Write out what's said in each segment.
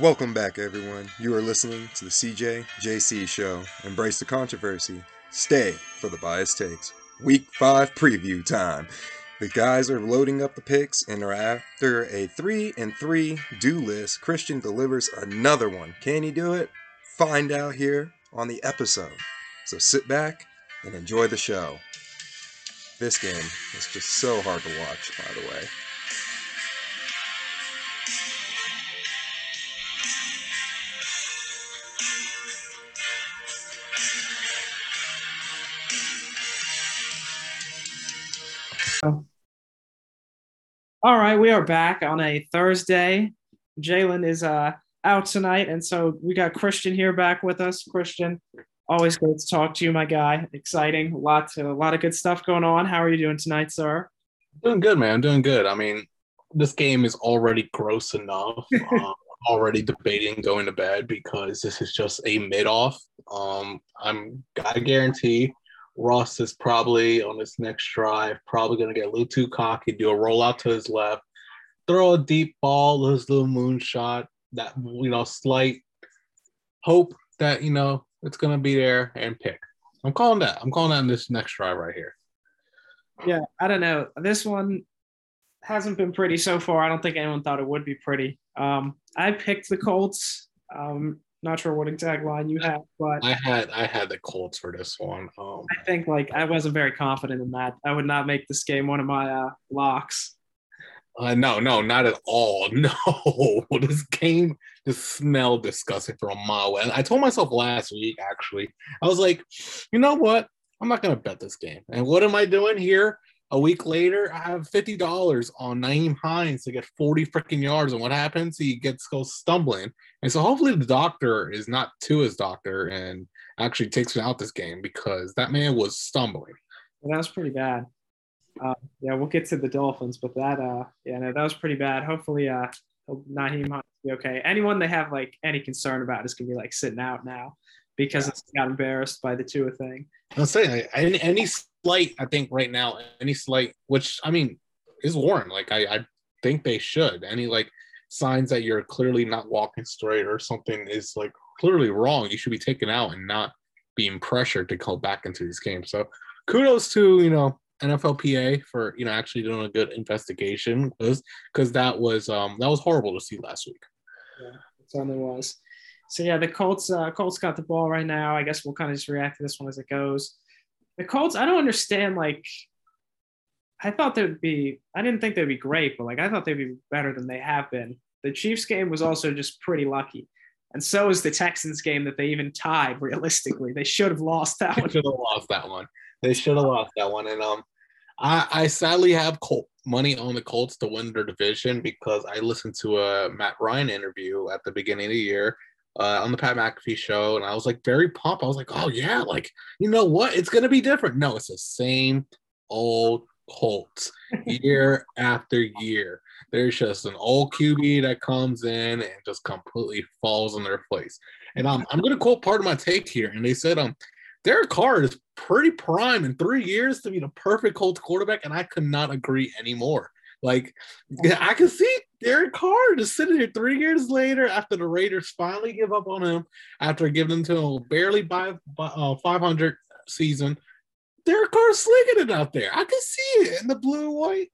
Welcome back, everyone. You are listening to the CJ JC Show. Embrace the controversy. Stay for the bias takes. Week 5 preview time. The guys are loading up the picks and are after a 3 and 3 due list. Cristian delivers another one. Can he do it? Find out here on the episode. So sit back and enjoy the show. This game is just so hard to watch, by the way. All right, we are back on a Thursday. Jalen is uh out tonight, and so we got Cristian here back with us. Cristian, always great to talk to you, my guy. Exciting, a lot to, a lot of good stuff going on. How are you doing tonight, sir? Doing good, man. Doing good. I mean, this game is already gross enough. um, already debating going to bed because this is just a mid off. Um, I'm I guarantee Russ is probably on this next drive, probably going to get a little too cocky, do a rollout to his left, throw a deep ball, his little moonshot, that, you know, slight hope that, you know, it's going to be there and pick. I'm calling that. I'm calling that in this next drive right here. Yeah, I don't know. This one hasn't been pretty so far. I don't think anyone thought it would be pretty. Um, I picked the Colts. Um, not sure what exact line you have, but I had I had the Colts for this one. Um, I think like I wasn't very confident in that. I would not make this game one of my uh, locks. Uh, no, no, not at all. No, this game just smelled disgusting for a mile away. And I told myself last week, actually, I was like, you know what? I'm not gonna bet this game. And what am I doing here? A week later, I have fifty dollars on Nyheim Hines to get forty freaking yards, and what happens? He gets goes stumbling, and so hopefully the doctor is not to his doctor and actually takes him out this game because that man was stumbling. Well, that was pretty bad. Uh, yeah, we'll get to the Dolphins, but that uh, yeah, no, that was pretty bad. Hopefully, uh, Hines be okay. Anyone they have like any concern about is gonna be like sitting out now because yeah. it's got embarrassed by the Tua thing. I'm saying any, any slight, I think right now, any slight, which I mean is warned. Like I, I think they should. Any like signs that you're clearly not walking straight or something is like clearly wrong, you should be taken out and not being pressured to come back into these games. So kudos to you know NFLPA for you know actually doing a good investigation because because that was um that was horrible to see last week. Yeah, it certainly was. So yeah, the Colts uh, Colts got the ball right now. I guess we'll kind of just react to this one as it goes the Colts, I don't understand. Like, I thought they'd be, I didn't think they'd be great, but like, I thought they'd be better than they have been. The Chiefs game was also just pretty lucky. And so is the Texans game that they even tied realistically. They should have lost that one. should have lost that one. They should have lost that one. And um, I, I sadly have Colt money on the Colts to win their division because I listened to a Matt Ryan interview at the beginning of the year uh, on the Pat McAfee show, and I was like very pumped. I was like, oh yeah, like you know what? It's gonna be different. No, it's the same old Colts year after year. There's just an old QB that comes in and just completely falls in their place. And um, I'm gonna quote part of my take here, and they said um. Derek Carr is pretty prime in three years to be the perfect Colts quarterback, and I could not agree anymore. Like, I can see Derek Carr just sitting here three years later after the Raiders finally give up on him after giving him to him barely by, uh, 500 season. Derek Carr slinging it out there. I can see it in the blue and white.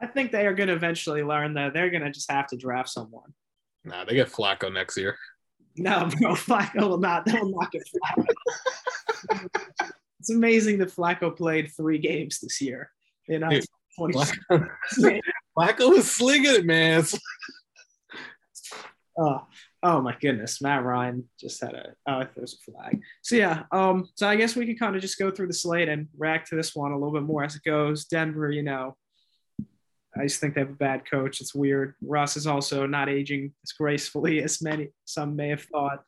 I think they are going to eventually learn that they're going to just have to draft someone. Nah, they get Flacco next year. No, bro, Flacco will not. They will not get Flacco. it's amazing that Flacco played three games this year. You know, Dude, Flacco, Flacco was slinging it, man. oh, oh my goodness, Matt Ryan just had a oh, there's a flag. So yeah, um, so I guess we can kind of just go through the slate and react to this one a little bit more as it goes. Denver, you know, I just think they have a bad coach. It's weird. Russ is also not aging as gracefully as many some may have thought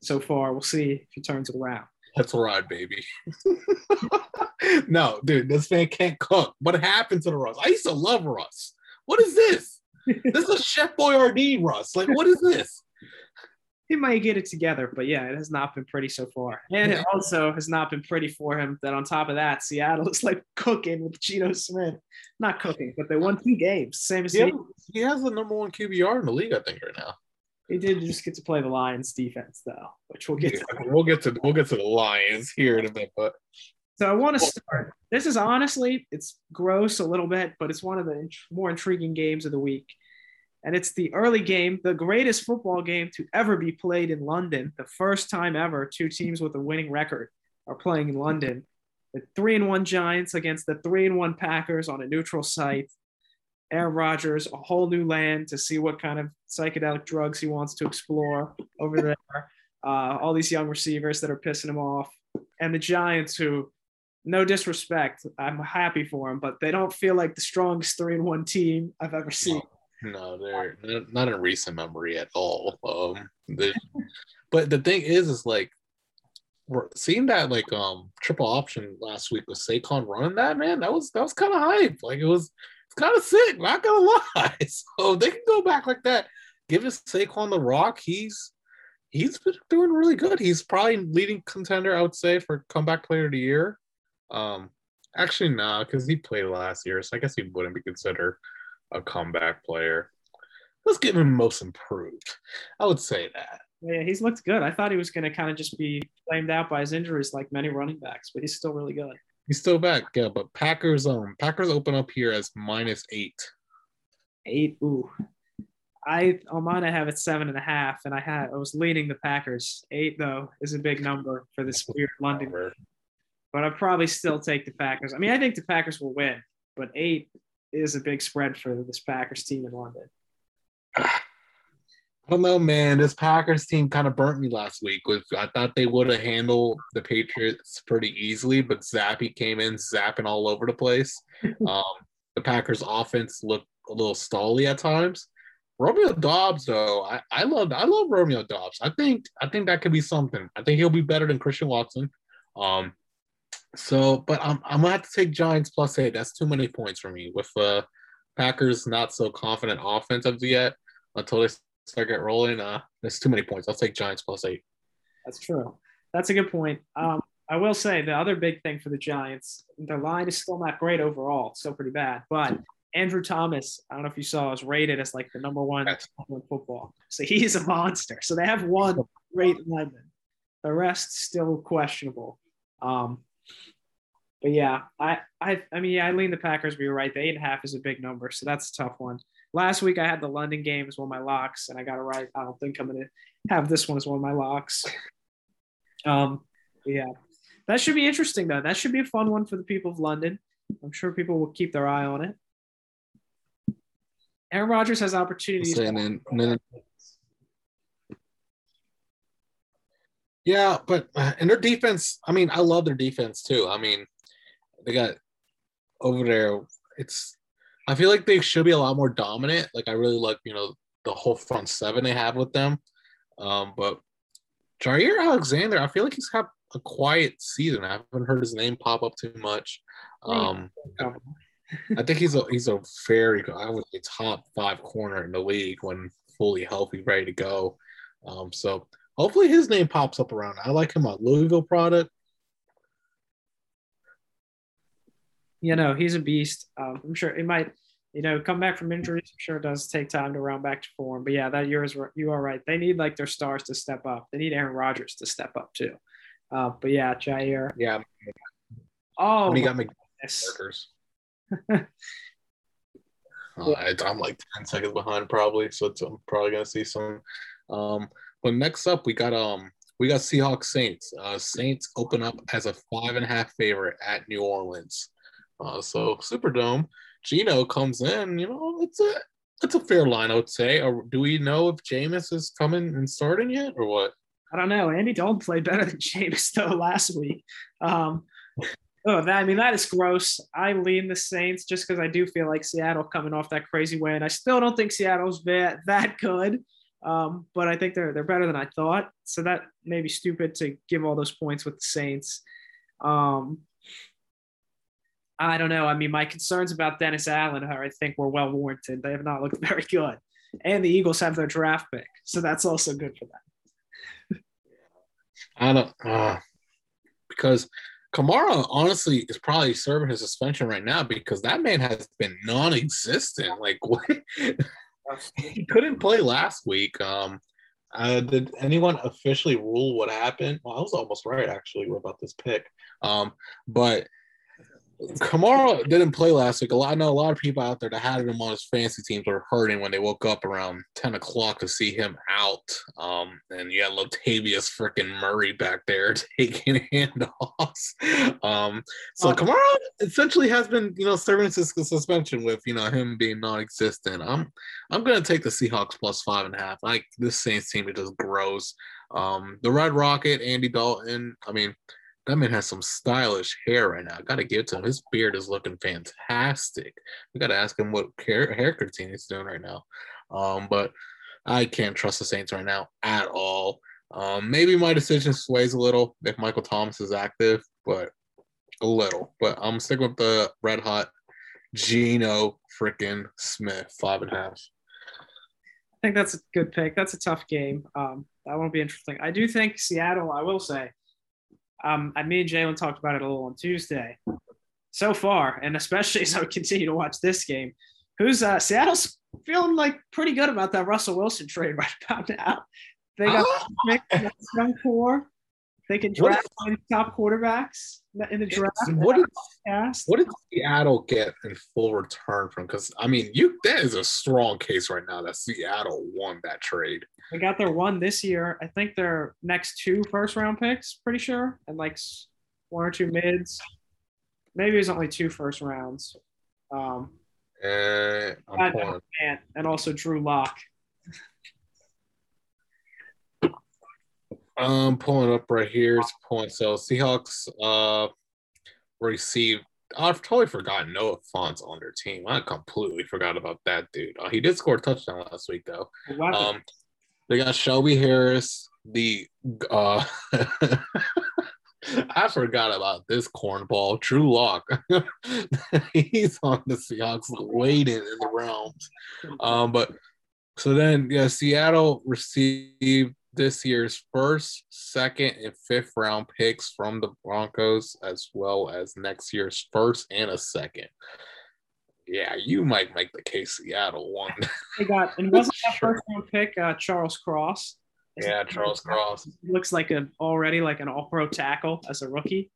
so far. We'll see if he turns it around. Let's ride, baby. no, dude, this man can't cook. What happened to the Russ? I used to love Russ. What is this? this is a Chef Boyardee Russ. Like, what is this? He might get it together, but yeah, it has not been pretty so far. And it also has not been pretty for him that on top of that, Seattle is like cooking with Geno Smith. Not cooking, but they won two games. Same as he, he has the number one QBR in the league, I think, right now. He did just get to play the Lions defense though, which we'll get to. We'll get to we'll get to the Lions here in a bit, but So I want to start. This is honestly, it's gross a little bit, but it's one of the int- more intriguing games of the week. And it's the early game, the greatest football game to ever be played in London. The first time ever two teams with a winning record are playing in London. The three and one Giants against the three and one Packers on a neutral site. Aaron Rodgers, a whole new land to see what kind of psychedelic drugs he wants to explore over there. Uh, all these young receivers that are pissing him off. And the Giants, who no disrespect, I'm happy for them, but they don't feel like the strongest three and one team I've ever seen. no, they're not- in recent memory at all. Um, but the thing is, is like we're seeing that like um triple option last week with Saquon running that man. That was that was kind of hype. Like it was it's kind of sick. Not gonna lie. So they can go back like that. Give us Saquon the rock. He's he's been doing really good. He's probably leading contender, I would say, for comeback player of the year. Um, actually, nah, because he played last year, so I guess he wouldn't be considered a comeback player. Let's give him most improved. I would say that. Yeah, he's looked good. I thought he was going to kind of just be flamed out by his injuries, like many running backs, but he's still really good. He's still back, yeah. But Packers, um, Packers open up here as minus eight. Eight. Ooh. I on mine I have it seven and a half, and I had I was leaning the Packers. Eight though is a big number for this weird London, but I'd probably still take the Packers. I mean, I think the Packers will win, but eight is a big spread for this Packers team in London. I don't know, man. This Packers team kind of burnt me last week. With I thought they would have handled the Patriots pretty easily, but Zappe came in zapping all over the place. Um, the Packers offense looked a little stally at times. Romeo Doubs, though, I, I love I love Romeo Doubs. I think I think that could be something. I think he'll be better than Christian Watson. Um, so, but I'm I'm gonna have to take Giants plus eight. That's too many points for me. With uh, Packers not so confident offensive yet until they start get rolling. Uh, there's too many points. I'll take Giants plus eight. That's true. That's a good point. Um, I will say the other big thing for the Giants, their line is still not great overall. It's still pretty bad. But Andrew Thomas, I don't know if you saw, is rated as like the number one Yes. in football. So he's a monster. So they have one great lineman. The rest still questionable. Um, but yeah, I, I, I mean, yeah, I lean the Packers. But you're right. The eight and a half is a big number, so that's a tough one. Last week I had the London game as one of my locks, and I got it right. I don't think I'm gonna have this one as one of my locks. Um, yeah, that should be interesting though. That should be a fun one for the people of London. I'm sure people will keep their eye on it. Aaron Rodgers has opportunities. And then, and then Yeah, but uh, and their defense. I mean, I love their defense too. I mean, they got over there. It's. I feel like they should be a lot more dominant. Like I really like you know the whole front seven they have with them. Um, but Jaire Alexander, I feel like he's had a quiet season. I haven't heard his name pop up too much. Um, I think he's a he's a very good. I would say top five corner in the league when fully healthy, ready to go. Um, so hopefully his name pops up around. I like him a Louisville product. You know, he's a beast. Um, I'm sure it might, you know, come back from injuries. I'm sure it does take time to round back to form. But yeah, that year is you are right. They need like their stars to step up. They need Aaron Rodgers to step up too. Uh, but yeah, Jaire. Yeah, Oh, when he got. McGurkers. Uh, I, I'm like 10 seconds behind probably, so it's, I'm probably gonna see some. Um, but next up, we got um we got Seahawks Saints. Uh, Saints open up as a five and a half favorite at New Orleans. Uh, so Superdome, Geno comes in. You know, it's a it's a fair line, I would say. Or do we know if Jameis is coming and starting yet, or what? I don't know. Andy Dalton played better than Jameis though last week. Um, oh, that I mean that is gross. I lean the Saints just because I do feel like Seattle coming off that crazy win. I still don't think Seattle's that that good, um, but I think they're they're better than I thought. So that may be stupid to give all those points with the Saints. Um, I don't know. I mean, my concerns about Dennis Allen I think, were well warranted. They have not looked very good, and the Eagles have their draft pick, so that's also good for them. I don't uh, because Kamara honestly is probably serving his suspension right now because that man has been non-existent. Like what? he couldn't play last week. Um, Uh, did anyone officially rule what happened? Well, I was almost right actually about this pick. Um, but Kamara didn't play last week. A lot, I know a lot of people out there that had him on his fantasy teams were hurting when they woke up around 10 o'clock to see him out. Um, and you had Latavius freaking Murray back there taking handoffs. Um, so oh. Kamara essentially has been, you know, serving his suspension with, you know, him being non-existent. I'm I'm gonna take the Seahawks plus five and a half. Like this Saints team, it just grows. Um, the Red Rocket, Andy Dalton. I mean, that man has some stylish hair right now. I gotta give it to him. His beard is looking fantastic. We gotta ask him what hair routine he's doing right now. Um, but I can't trust the Saints right now at all. Um, maybe my decision sways a little if Michael Thomas is active, but a little. But I'm sticking with the red hot Geno freaking Smith, five and a half. I think that's a good pick. That's a tough game. Um, that won't be interesting. I do think Seattle, I will say, um, I, me and Jalen talked about it a little on Tuesday. So far, and especially as I continue to watch this game, who's uh, Seattle's feeling like pretty good about that Russell Wilson trade right about now. They got oh. young core. They can draft top quarterbacks in the draft. What did, what did Seattle get in full return from? Because I mean, you that is a strong case right now that Seattle won that trade. They got their one this year. I think their next two first round picks, pretty sure, and like one or two mids. Maybe it's only two first rounds. Um, uh, and, and also Drew Lock. I'm pulling up right here. It's pulling. So Seahawks uh received. I've totally forgotten Noah Fant's on their team. I completely forgot about that dude. Uh, he did score a touchdown last week though. Um, they got Shelby Harris. The uh, I forgot about this cornball, Drew Lock. He's on the Seahawks waiting in the realms. Um, but so then, yeah, Seattle received this year's first, second, and fifth round picks from the Broncos, as well as next year's first and a second. Yeah, you might make the case Seattle won. They got and wasn't that sure. first round pick uh, Charles Cross? yeah, Charles Cross looks like an already like an All Pro tackle as a rookie.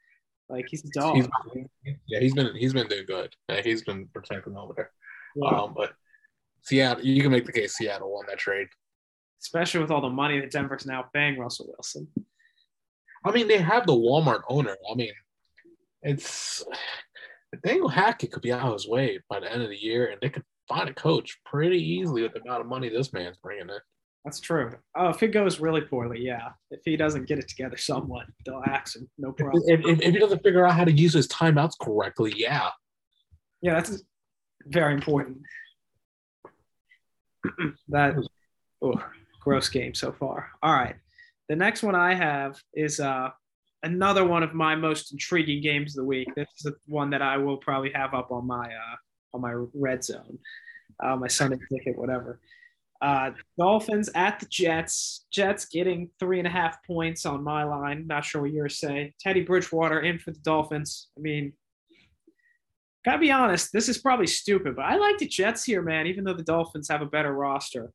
Like he's a dog. He's, yeah, he's been he's been doing good. Yeah, he's been protecting over there. Yeah. Um, but Seattle, you can make the case Seattle won that trade especially with all the money that Denver's now paying Russell Wilson. I mean, they have the Walmart owner. I mean, it's Daniel Hackett could be out of his way by the end of the year, and they could find a coach pretty easily with the amount of money this man's bringing in. That's true. Oh, if it goes really poorly, yeah. If he doesn't get it together somewhat, they'll ask him. No problem. If, if, if he doesn't figure out how to use his timeouts correctly, yeah. Yeah, that's very important. that. Oh, gross game so far. All right. The next one I have is uh, another one of my most intriguing games of the week. This is the one that I will probably have up on my uh, on my red zone, uh, my Sunday ticket, whatever. Uh, Dolphins at the Jets. Jets getting three and a half points on my line. Not sure what yours say. Teddy Bridgewater in for the Dolphins. I mean, gotta be honest, this is probably stupid, but I like the Jets here, man. Even though the Dolphins have a better roster.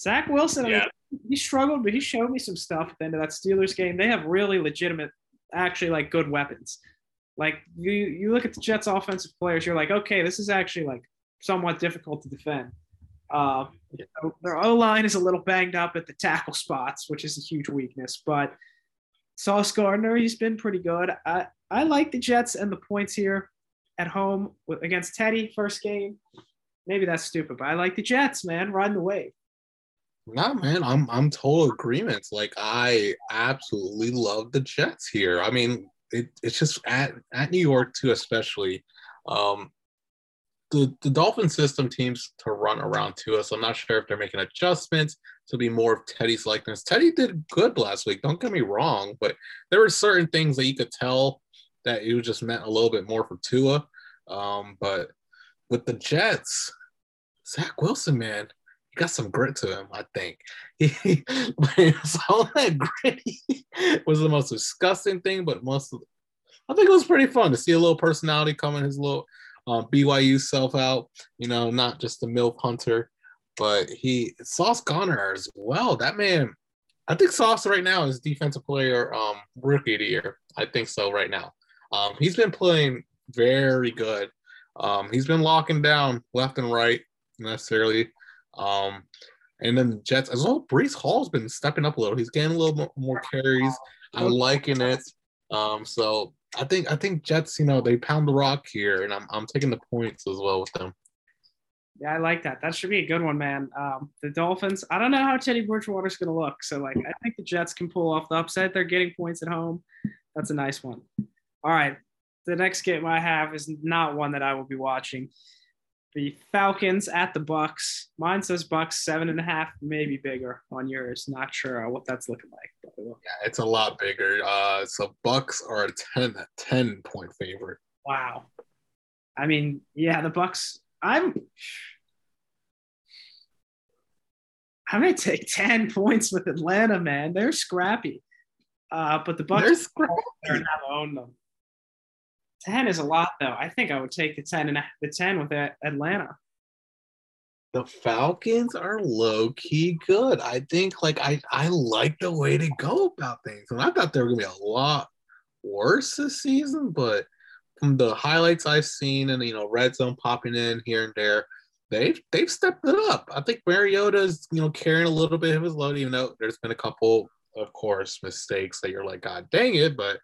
Zach Wilson, yeah. I mean, he struggled, but he showed me some stuff at the end of that Steelers game. They have really legitimate, actually like good weapons. Like you, you look at the Jets' offensive players, you're like, okay, this is actually like somewhat difficult to defend. Uh, their O line is a little banged up at the tackle spots, which is a huge weakness. But Sauce Gardner, he's been pretty good. I, I like the Jets and the points here at home with, against Teddy first game. Maybe that's stupid, but I like the Jets, man, riding the wave. No, man, I'm I'm total agreement. Like I absolutely love the Jets here. I mean, it, it's just at at New York too, especially. Um, the the Dolphin system teams to run around to us. I'm not sure if they're making adjustments to be more of Teddy's likeness. Teddy did good last week. Don't get me wrong, but there were certain things that you could tell that it just meant a little bit more for Tua. Um, but with the Jets, Zach Wilson, man, he got some grit to him, I think. He, all that grit was the most disgusting thing, but most, I think it was pretty fun to see a little personality coming his little uh, BYU self out. You know, not just a milf hunter, but he Sauce Gardner as well. That man, I think Sauce right now is defensive player um rookie of the year. I think so right now. Um, he's been playing very good. Um, he's been locking down left and right necessarily. Um, and then the Jets as well. Breece Hall's been stepping up a little. He's getting a little more, more carries. I'm liking it. Um, so I think I think Jets, you know, they pound the rock here, and I'm I'm taking the points as well with them. Yeah, I like that. That should be a good one, man. Um, the Dolphins. I don't know how Teddy Bridgewater's going to look, so like I think the Jets can pull off the upset. They're getting points at home. That's a nice one. All right, the next game I have is not one that I will be watching. The Falcons at the Bucs. Mine says Bucs seven and a half, maybe bigger on yours. Not sure what that's looking like. But yeah, it's a lot bigger. Uh, so Bucs are a 10, 10 point favorite. Wow. I mean, yeah, the Bucs. I'm. I'm gonna take ten points with Atlanta, man. They're scrappy, uh, but the Bucs They're scrappy. are not own them. 10 is a lot though. I think I would take the 10 and the 10 with Atlanta. The Falcons are low key good. I think like I I like the way they go about things. And I thought they were gonna be a lot worse this season, but from the highlights I've seen and you know red zone popping in here and there, they've they've stepped it up. I think Mariota's you know carrying a little bit of his load, even though there's been a couple, of course, mistakes that you're like, God dang it, but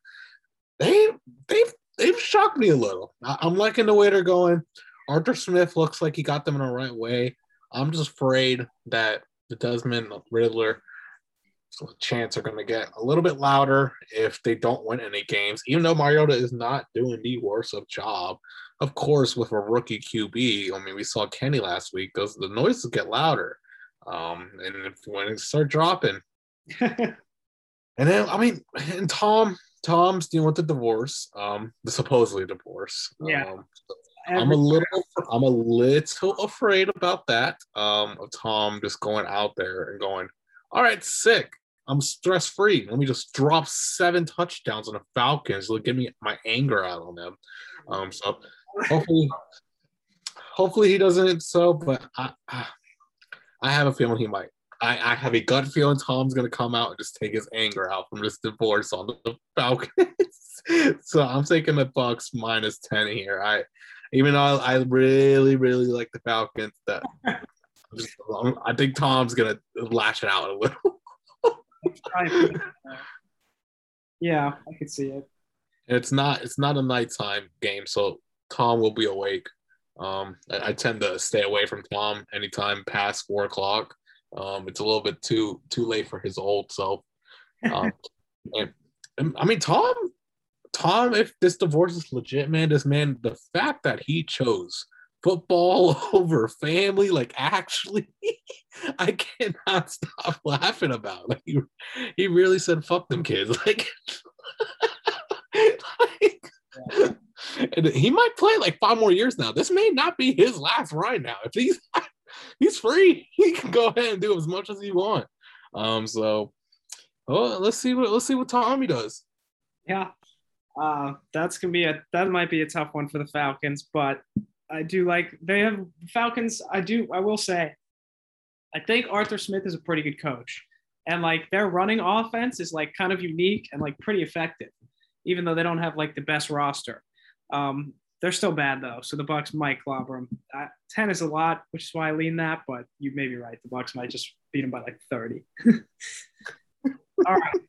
they they've they've shocked me a little. I, am liking the way they're going. Arthur Smith looks like he got them in the right way. I'm just afraid that the Desmond Ridder chants are going to get a little bit louder if they don't win any games. Even though Mariota is not doing the worst of job, of course, with a rookie QB. I mean, we saw Kenny last week. Those the noises get louder, um, and if, when it start dropping, and then I mean, and Tom Tom's dealing with the divorce, um, the supposedly divorce. Yeah. Um, I'm a little, I'm a little afraid about that. Um, of Tom just going out there and going, all right, sick. I'm stress free. Let me just drop seven touchdowns on the Falcons. It'll get me my anger out on them. Um, so hopefully, hopefully he doesn't. So, but I, I, I have a feeling he might. I, I have a gut feeling Tom's gonna come out and just take his anger out from this divorce on the Falcons. so I'm taking the Bucs minus ten here. I even though I, I really really like the Falcons, that I think Tom's gonna lash it out a little. yeah, I could see it. it's not it's not a nighttime game, so Tom will be awake. Um, I, I tend to stay away from Tom anytime past four o'clock. Um, it's a little bit too too late for his old self. Um, and, I mean, Tom, Tom, if this divorce is legit, man, this man, the fact that he chose football over family, like actually, I cannot stop laughing about. Like he, he really said, "Fuck them kids." Like, like and he might play like five more years now. This may not be his last ride now. If he's he's free. He can go ahead and do as much as he want. Um, so oh, let's see what let's see what Tommy does. Yeah, uh, that's gonna be a that might be a tough one for the Falcons, but I do like they have Falcons. I do I will say, I think Arthur Smith is a pretty good coach, and like their running offense is like kind of unique and like pretty effective, even though they don't have like the best roster. Um, they're still bad though, so the Bucs might clobber them. Uh, Ten is a lot, which is why I lean that. But you may be right. The Bucs might just beat them by like thirty. All right.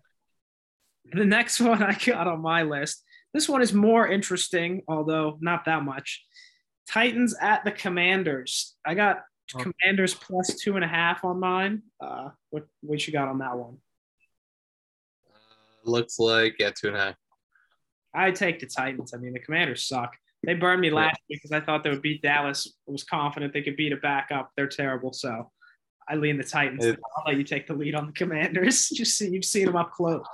The next one I got on my list. This one is more interesting, although not that much. Titans at the Commanders. I got oh. Commanders plus two and a half on mine. Uh, what what you got on that one? Uh, looks like yeah, two and a half. I take the Titans. I mean, the Commanders suck. They burned me last week because I thought they would beat Dallas. I was confident they could beat a backup. They're terrible. So I lean the Titans. It, I'll let you take the lead on the Commanders. Just see you've seen them up close.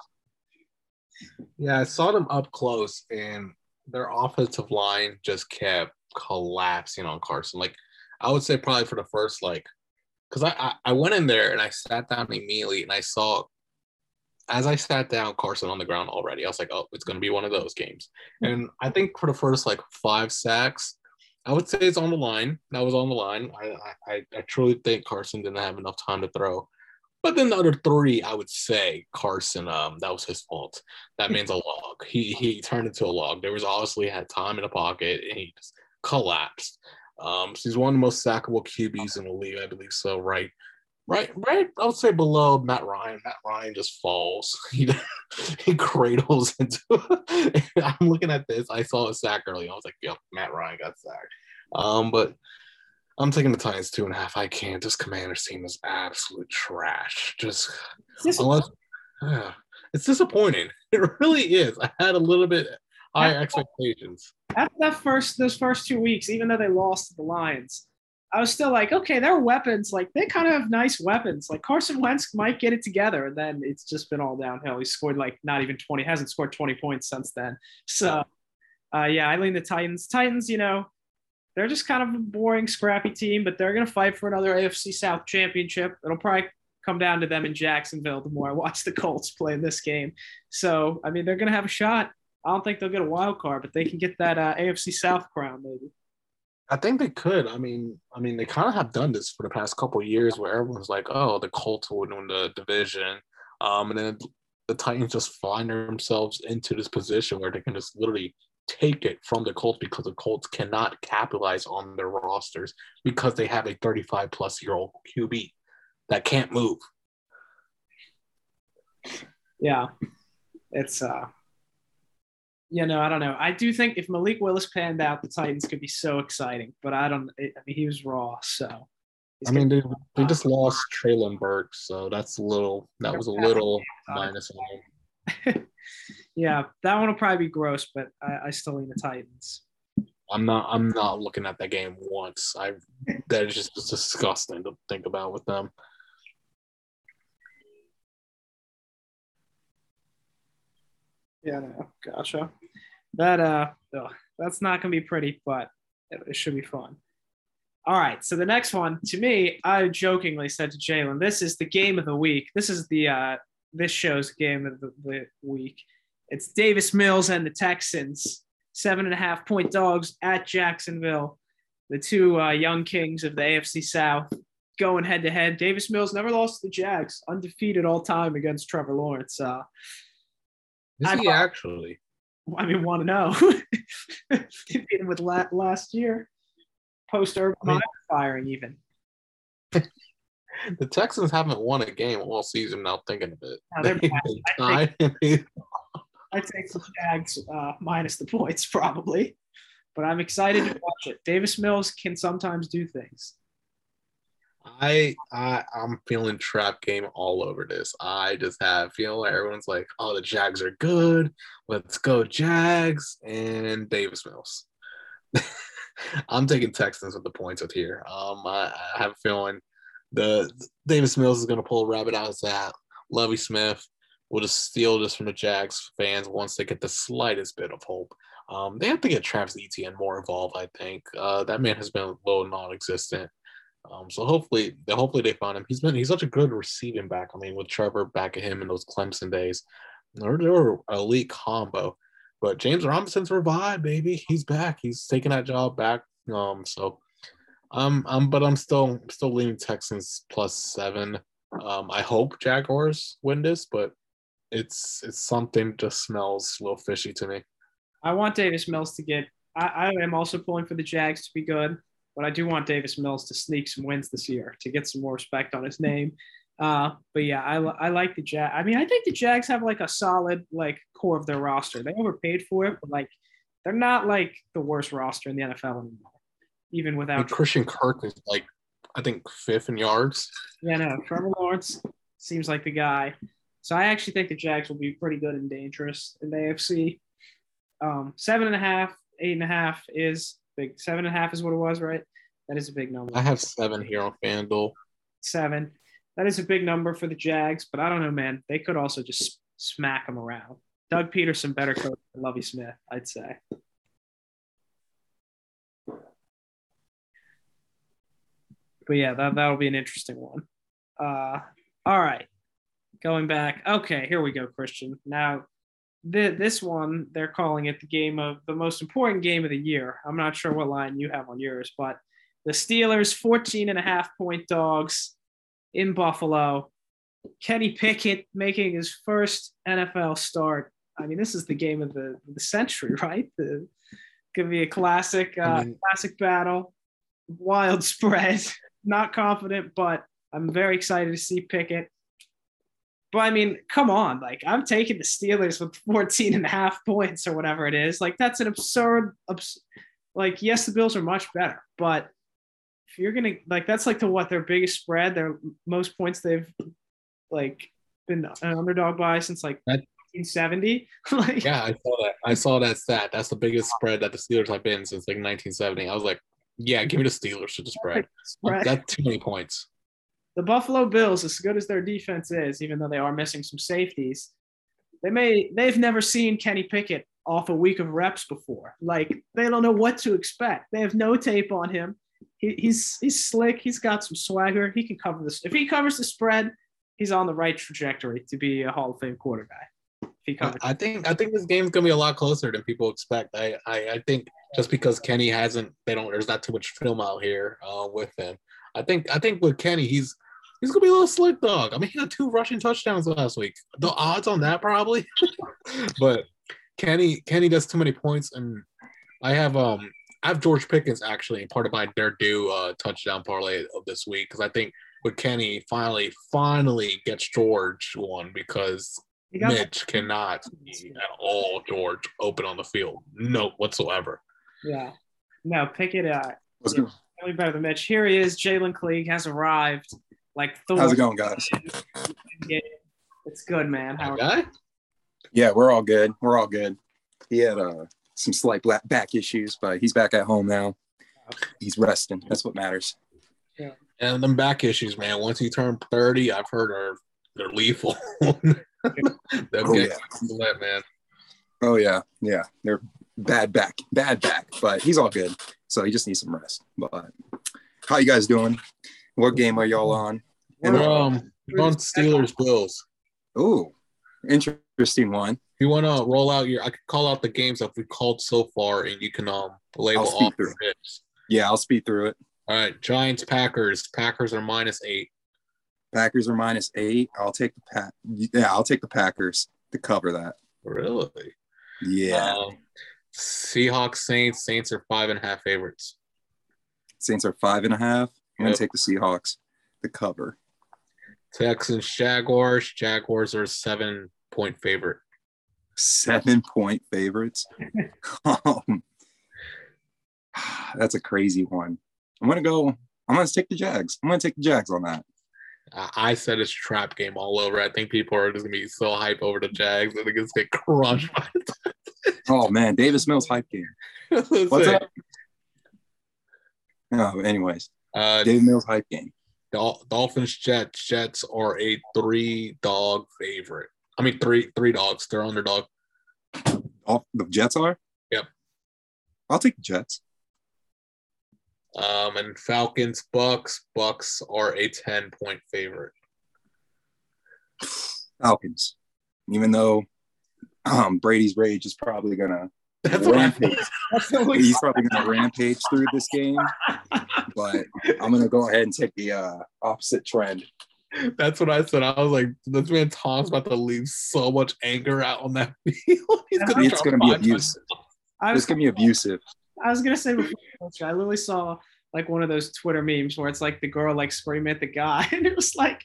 Yeah, I saw them up close, and their offensive line just kept collapsing on Carson. Like I would say, probably for the first like, because I, I I went in there and I sat down immediately and I saw as I sat down, Carson on the ground already. I was like, oh, it's going to be one of those games. And I think for the first like five sacks, I would say it's on the line. That was on the line. I, I, I truly think Carson didn't have enough time to throw. But then the other three, I would say Carson, um, that was his fault. That means a log. He he turned into a log. There was obviously had time in the pocket and he just collapsed. Um, so he's one of the most sackable QBs in the league, I believe so. Right, right, right. I would say below Matt Ryan. Matt Ryan just falls. He he cradles into. I'm looking at this. I saw a sack early. I was like, "Yep, Matt Ryan got sacked." Um, but I'm taking the Titans two and a half. I can't. This Commanders team is absolute trash. Just unless, yeah, it's disappointing. It really is. I had a little bit high expectations. After that first, those first two weeks, even though they lost to the Lions, I was still like, okay, their weapons, like they kind of have nice weapons. Like Carson Wentz might get it together, and then it's just been all downhill. He scored like not even 20, hasn't scored 20 points since then. So, uh, yeah, I lean the Titans. Titans, you know, they're just kind of a boring, scrappy team, but they're going to fight for another AFC South championship. It'll probably come down to them in Jacksonville the more I watch the Colts play in this game. So, I mean, they're going to have a shot. I don't think they'll get a wild card, but they can get that uh, AFC South crown, maybe. I think they could. I mean, I mean, they kind of have done this for the past couple years, where everyone's like, "Oh, the Colts will win the division," um, and then the Titans just find themselves into this position where they can just literally take it from the Colts because the Colts cannot capitalize on their rosters because they have a 35 plus year old QB that can't move. Yeah, it's uh, you know, I don't know. I do think if Malik Willis panned out, the Titans could be so exciting, but I don't. I mean, he was raw, so. I mean, they, they just lost Treylon Burks, so that's a little. That was a little minus yeah, that one will probably be gross, but I, I still lean the Titans. I'm not. I'm not looking at that game once. I that is just disgusting to think about with them. Yeah, no, gotcha. That uh, ugh, that's not gonna be pretty, but it, it, should be fun. All right, so the next one, to me, I jokingly said to Jalen, "This is the game of the week. This is the uh, this show's game of the, the week. It's Davis Mills and the Texans, seven and a half point dogs at Jacksonville. The two uh, young kings of the AFC South going head to head. Davis Mills never lost to the Jags, undefeated all time against Trevor Lawrence. Uh, is he I, actually? I mean, want to know? him with la- last year, post Urban I mean, firing even. the Texans haven't won a game all season. Now thinking of it, I, take, I take the Jags uh, minus the points probably, but I'm excited to watch it. Davis Mills can sometimes do things. I I I'm feeling trap game all over this. I just have feeling like everyone's like, oh, the Jags are good. Let's go Jags and Davis Mills. I'm taking Texans with the points with here. Um, I, I have a feeling the Davis Mills is going to pull a rabbit out of that. Lovie Smith will just steal this from the Jags fans once they get the slightest bit of hope. Um, they have to get Travis Etienne more involved. I think uh, that man has been a little non-existent um, so hopefully, hopefully they find him. He's been he's such a good receiving back. I mean, with Trevor back at him in those Clemson days, they were, elite combo. But James Robinson's revived, baby. He's back. He's taking that job back. Um, so um, um, but I'm still still leaning Texans plus seven. Um, I hope Jaguars win this, but it's it's something just smells a little fishy to me. I want Davis Mills to get. I, I am also pulling for the Jags to be good but I do want Davis Mills to sneak some wins this year to get some more respect on his name. Uh, but yeah, I, I like the Jag. I mean, I think the Jags have like a solid like core of their roster. They overpaid for it, but like they're not like the worst roster in the NFL anymore, even without like Christian Kirk is like I think fifth in yards. Yeah, no, Trevor Lawrence seems like the guy. So I actually think the Jags will be pretty good and dangerous in the AFC. Um, seven and a half, eight and a half is big. Seven and a half is what it was, right? That is a big number. I have seven here on FanDuel. Seven. That is a big number for the Jags, but I don't know, man. They could also just smack them around. Doug Pederson, better coach than Lovie Smith, I'd say. But yeah, that, that'll be an interesting one. Uh, all right. Going back. Okay, here we go, Cristian. Now, the, this one they're calling it the game of the most important game of the year. I'm not sure what line you have on yours, but the Steelers 14 and a half point dogs in Buffalo Kenny Pickett making his first NFL start. I mean, this is the game of the, the century, right? The, gonna be a classic, uh, I mean- classic battle. Wild spread. Not confident, but I'm very excited to see Pickett. But I mean, come on. Like, I'm taking the Steelers with 14 and a half points or whatever it is. Like, that's an absurd, abs- like, yes, the Bills are much better, but if you're gonna like that's like the what their biggest spread, their most points they've like been an underdog by since like That- 1970. like Yeah, I saw that. I saw that stat. That's the biggest spread that the Steelers have been since like 1970. I was like, yeah, give me the Steelers to the spread. spread. That's too many points. The Buffalo Bills, as good as their defense is, even though they are missing some safeties, they may they've never seen Kenny Pickett off a week of reps before. Like they don't know what to expect. They have no tape on him. He, he's he's slick. He's got some swagger. He can cover this. If he covers the spread, he's on the right trajectory to be a Hall of Fame quarterback. If he I, covers, I think I think this game's gonna be a lot closer than people expect. I, I I think just because Kenny hasn't, they don't. There's not too much film out here uh, with him. I think I think with Kenny, he's he's gonna be a little slick dog. I mean, he had two rushing touchdowns last week. The odds on that probably, but Kenny Kenny does too many points, and I have um I have George Pickens actually in part of my dare do uh, touchdown parlay of this week because I think with Kenny finally finally gets George one because Mitch cannot be at all George open on the field. No whatsoever. yeah. No, Pickett, uh, Yeah. better than Mitch. Here he is. Jalen Cleage has arrived. Like Thor. How's it going, guys? It's good, man. How That guy? Yeah, we're all good. We're all good. He had uh, some slight black back issues, but he's back at home now. He's resting. That's what matters. Yeah. And them back issues, man. Once you turn 30, I've heard are they're lethal. Them Oh, get yeah. lit, man. Oh yeah, yeah. They're bad back, bad back, but he's all good. So he just needs some rest. But how you guys doing? What game are y'all on? And, We're, uh, um, on Steelers Bills. oh, interesting one. If you want to roll out your, I could call out the games that we called so far, and you can um label off through. picks. Yeah, I'll speed through it. All right, Giants, Packers. Packers are minus eight. Packers are minus eight. I'll take the pack. Yeah, I'll take the Packers to cover that. Really? Yeah, Um, Seahawks, Saints. Saints are five and a half favorites. Saints are five and a half. I'm gonna take the Seahawks the cover. Texans, Jaguars. Jaguars are seven point favorite. Seven point favorites. Um, that's a crazy one. I'm gonna go. I'm gonna take the Jags. I'm gonna take the Jags on that. I said it's trap game all over. I think people are just gonna be so hype over the Jags. I think it's gonna get crushed. by Oh man, Davis Mills hype game. What's up? No, anyways, Uh, David Mills hype game. Dol- Dolphins, Jets. Jets are a three dog favorite. I mean, three three dogs. They're underdog. All the Jets are. Yep. I'll take the Jets. Um, and Falcons, Bucs. Bucs are a ten point favorite. Falcons. Even though um, Brady's rage is probably gonna That's rampage. He's probably gonna rampage through this game. But I'm gonna go ahead and take the uh, opposite trend. That's what I said. I was like, this man Tom's about to leave so much anger out on that field. He's gonna It's gonna be abusive. I It's gonna be abusive. I was gonna say before, I literally saw like one of those Twitter memes where it's like the girl like screaming at the guy, and it was like,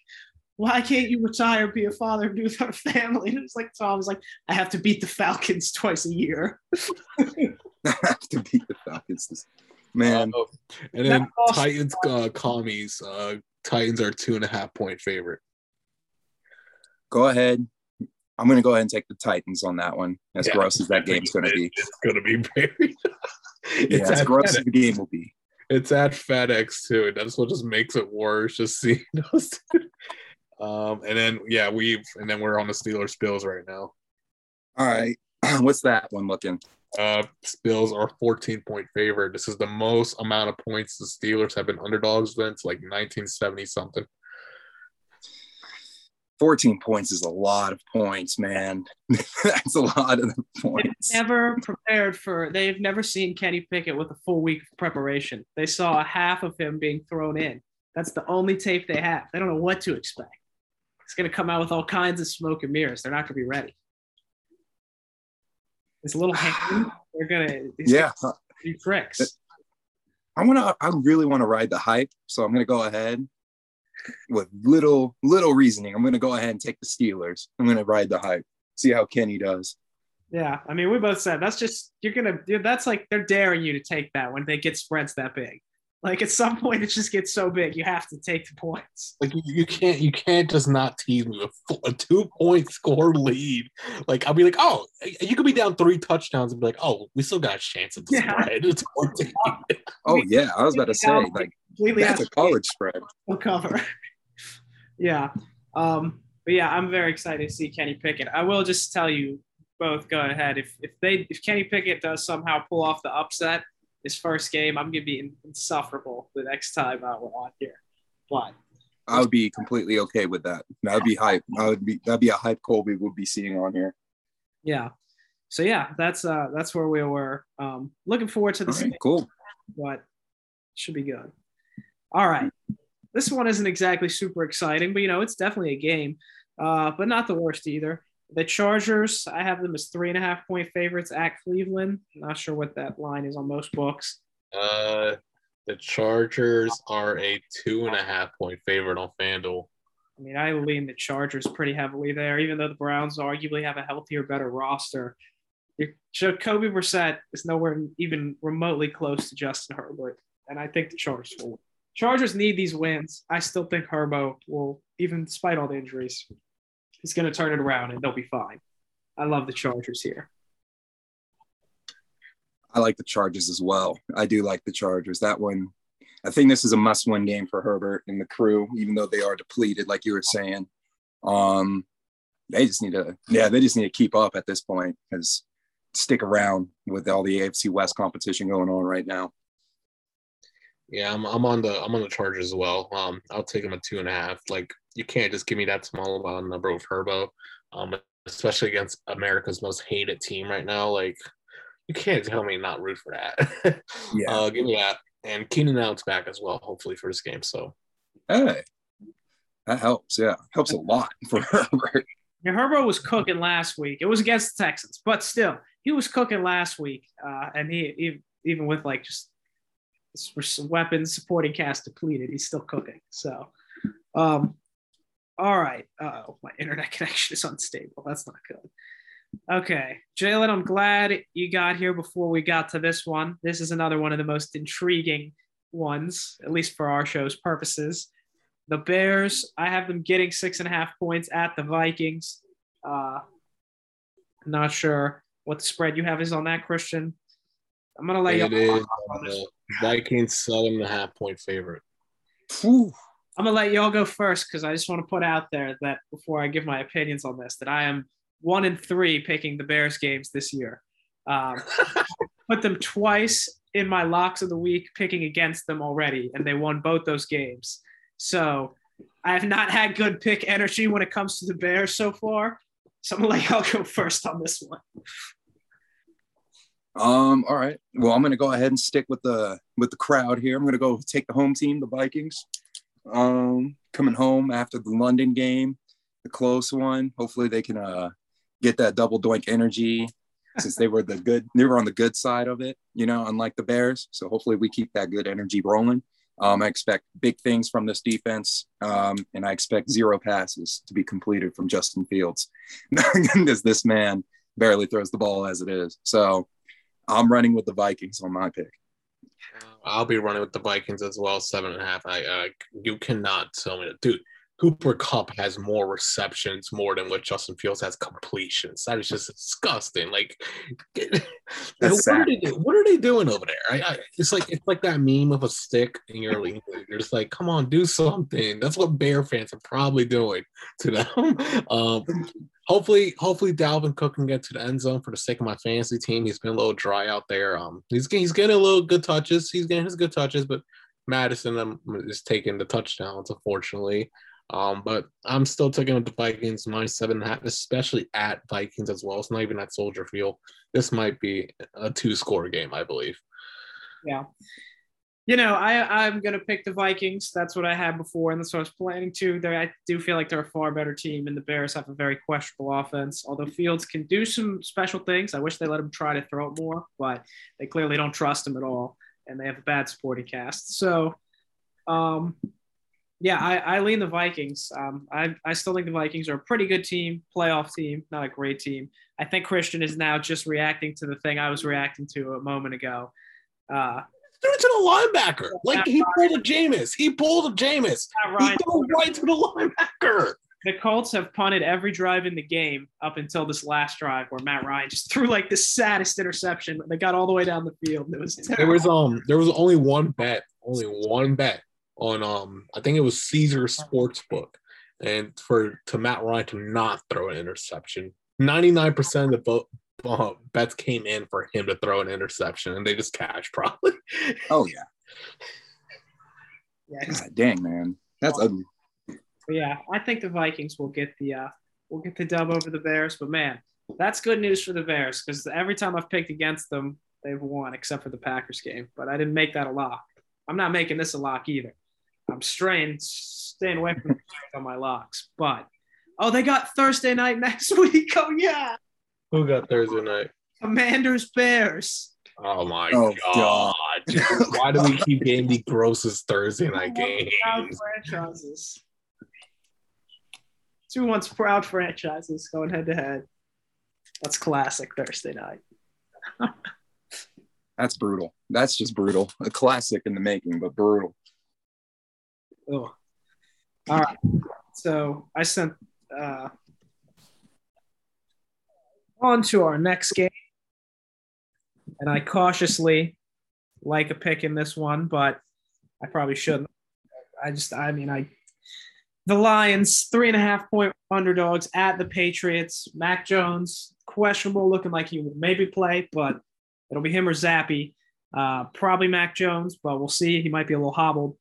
"Why can't you retire, be a father, be with our family?" And it's like Tom's like, "I have to beat the Falcons twice a year." I have to beat the Falcons. This- Man, Uh, and then That's. Titans, uh, commies. Uh, Titans are two and a half point favorite. go ahead. I'm gonna go ahead and take the Titans on that one. As Yeah, gross as that game's gonna be. It's gonna be very. Yeah, it's, as gross FedEx. as the game will be. it's at FedEx too. and That's what just makes it worse. Just seeing those. two. Um, and then yeah, we've and then we're on the Steelers Bills right now. All right. What's that one looking? Uh, Bills are 14 point favorite. This is the most amount of points the Steelers have been underdogs since like 1970 something. 14 points is a lot of points, man. That's a lot of the They've points. never prepared for. They've never seen Kenny Pickett with a full week of preparation. They saw half of him being thrown in. That's the only tape they have. They don't know what to expect. He's going to come out with all kinds of smoke and mirrors. They're not going to be ready. His little hand, they're going to Yeah, do tricks. I want to. I really want to ride the hype, so I'm going to go ahead with little little reasoning. I'm going to go ahead and take the Steelers. I'm going to ride the hype. See how Kenny does. Yeah, I mean, we both said that's just you're gonna. That's like they're daring you to take that when they get spreads that big. Like at some point, it just gets so big, you have to take the points. Like you, you can't you can't just not tease me with a two point score lead. Like I'll be like, oh, you could be down three touchdowns and be like, oh, we still got a chance at the Yeah. spread. It's 14. Oh yeah, I was about to say like Completely that's a college spread. We'll cover. yeah, um, but yeah, I'm very excited to see Kenny Pickett. I will just tell you both. Go ahead. If if they if Kenny Pickett does somehow pull off the upset this first game, I'm gonna be insufferable the next time uh, we're on here. But I would be completely okay with that. That would be hype. I would be that'd be a hype Colby would be seeing on here. yeah, so yeah, that's uh that's where we were. Um, looking forward to this. right, cool. but should be good. All right. This one isn't exactly super exciting, but you know, it's definitely a game, uh, but not the worst either. The Chargers, I have them as three and a half point favorites at Cleveland. Not sure what that line is on most books. Uh, the Chargers are a two and a half point favorite on FanDuel. I mean, I lean the Chargers pretty heavily there, even though the Browns arguably have a healthier, better roster. Jacoby Brissett is nowhere even remotely close to Justin Herbert, and I think the Chargers will. Chargers need these wins. I still think Herbo will, even despite all the injuries, he's going to turn it around and they'll be fine. I love the Chargers here. I like the Chargers as well. I do like the Chargers. That one, I think this is a must-win game for Herbert and the crew, even though they are depleted, like you were saying. Um, they just need to, yeah, they just need to keep up at this point because stick around with all the AFC West competition going on right now. Yeah, I'm, I'm on the I'm on the Chargers as well. Um, I'll take them at two and a half. Like you can't just give me that small amount of number of Herbo, um, especially against America's most hated team right now. Like you can't tell me not root for that. Yeah. uh, give me that. And Keenan Allen's back as well, hopefully for this game. So Hey, that helps. Yeah, helps a lot for Herbert. Yeah, Herbo was cooking last week. It was against the Texans, but still, he was cooking last week. Uh, and he, he even with like just s- weapons supporting cast depleted, he's still cooking. So, um, all right. Oh, my internet connection is unstable. That's not good. Okay, Jalen, I'm glad you got here before we got to this one. This is another one of the most intriguing ones, at least for our show's purposes. The Bears, I have them getting six and a half points at the Vikings. Uh, not sure what the spread you have is on that, Cristian. I'm gonna let it you. is uh, Vikings seven and a half point favorite. Whew. I'm gonna let y'all go first because I just want to put out there that before I give my opinions on this, that I am one in three picking the Bears games this year. Um, put them twice in my locks of the week, picking against them already, and they won both those games. So I have not had good pick energy when it comes to the Bears so far. So I'm gonna let y'all go first on this one. Um, all right. Well, I'm gonna go ahead and stick with the with the crowd here. I'm gonna go take the home team, the Vikings. Um, coming home after the London game, the close one. Hopefully they can uh get that double doink energy since they were the good they were on the good side of it, you know, unlike the Bears. So hopefully we keep that good energy rolling. Um, I expect big things from this defense, um, and I expect zero passes to be completed from Justin Fields, because this man barely throws the ball as it is. So I'm running with the Vikings on my pick. I'll be running with the Vikings as well, seven and a half. I uh, you cannot tell me that, dude. Cooper Kupp has more receptions more than what Justin Fields has completions. That is just disgusting. Like, what, are they, what are they doing over there? I, I, it's like it's like that meme of a stick and you're like, you're just like, come on, do something. That's what Bear fans are probably doing to them. Um, hopefully, hopefully Dalvin Cook can get to the end zone for the sake of my fantasy team. He's been a little dry out there. Um, he's he's getting a little good touches. He's getting his good touches, but Mattison um, is taking the touchdowns, unfortunately. Um, but I'm still taking with the Vikings minus seven and a half, especially at Vikings as well. It's not even at Soldier Field. This might be a two score game, I believe. Yeah. you know, I I'm gonna pick the Vikings. That's what I had before, and that's what I was planning to. There, I do feel like they're a far better team, and the Bears have a very questionable offense. Although Fields can do some special things, I wish they let him try to throw it more, but they clearly don't trust him at all, and they have a bad supporting cast. So, um, yeah, I, I lean the Vikings. Um, I I still think the Vikings are a pretty good team, playoff team, not a great team. I think Cristian is now just reacting to the thing I was reacting to a moment ago. Uh, threw it to the linebacker. Like he pulled a Jameis. He pulled a Jameis. He threw right to the linebacker. The Colts have punted every drive in the game up until this last drive where Matt Ryan just threw like the saddest interception. They got all the way down the field. It was terrible. there was um there was only one bet, only one bet on um I think it was Caesar Sportsbook, and for to Matt Ryan to not throw an interception. Ninety nine percent of the vote uh, bets came in for him to throw an interception, and they just cashed probably. Oh yeah. Yeah, God dang man, that's ugly. Yeah, I think the Vikings will get the uh, will get the dub over the Bears. But man, that's good news for the Bears because every time I've picked against them, they've won except for the Packers game. But I didn't make that a lock. I'm not making this a lock either. I'm straying, staying away from on my locks. But oh, they got Thursday night next week. Oh yeah, Who got Thursday night? Commanders Bears. Oh my Oh, god! Why do we keep getting the grossest Thursday night games? Proud franchises. Two once proud franchises going head to head. That's classic Thursday night. That's brutal. That's just brutal. A classic in the making, but brutal. Oh. All right. So I sent uh, on to our next game. And I cautiously like a pick in this one, but I probably shouldn't. I just, I mean, I, the Lions, three and a half point underdogs at the Patriots. Mac Jones, questionable, looking like he will maybe play, but it'll be him or Zappe. Uh, probably Mac Jones, but we'll see. He might be a little hobbled.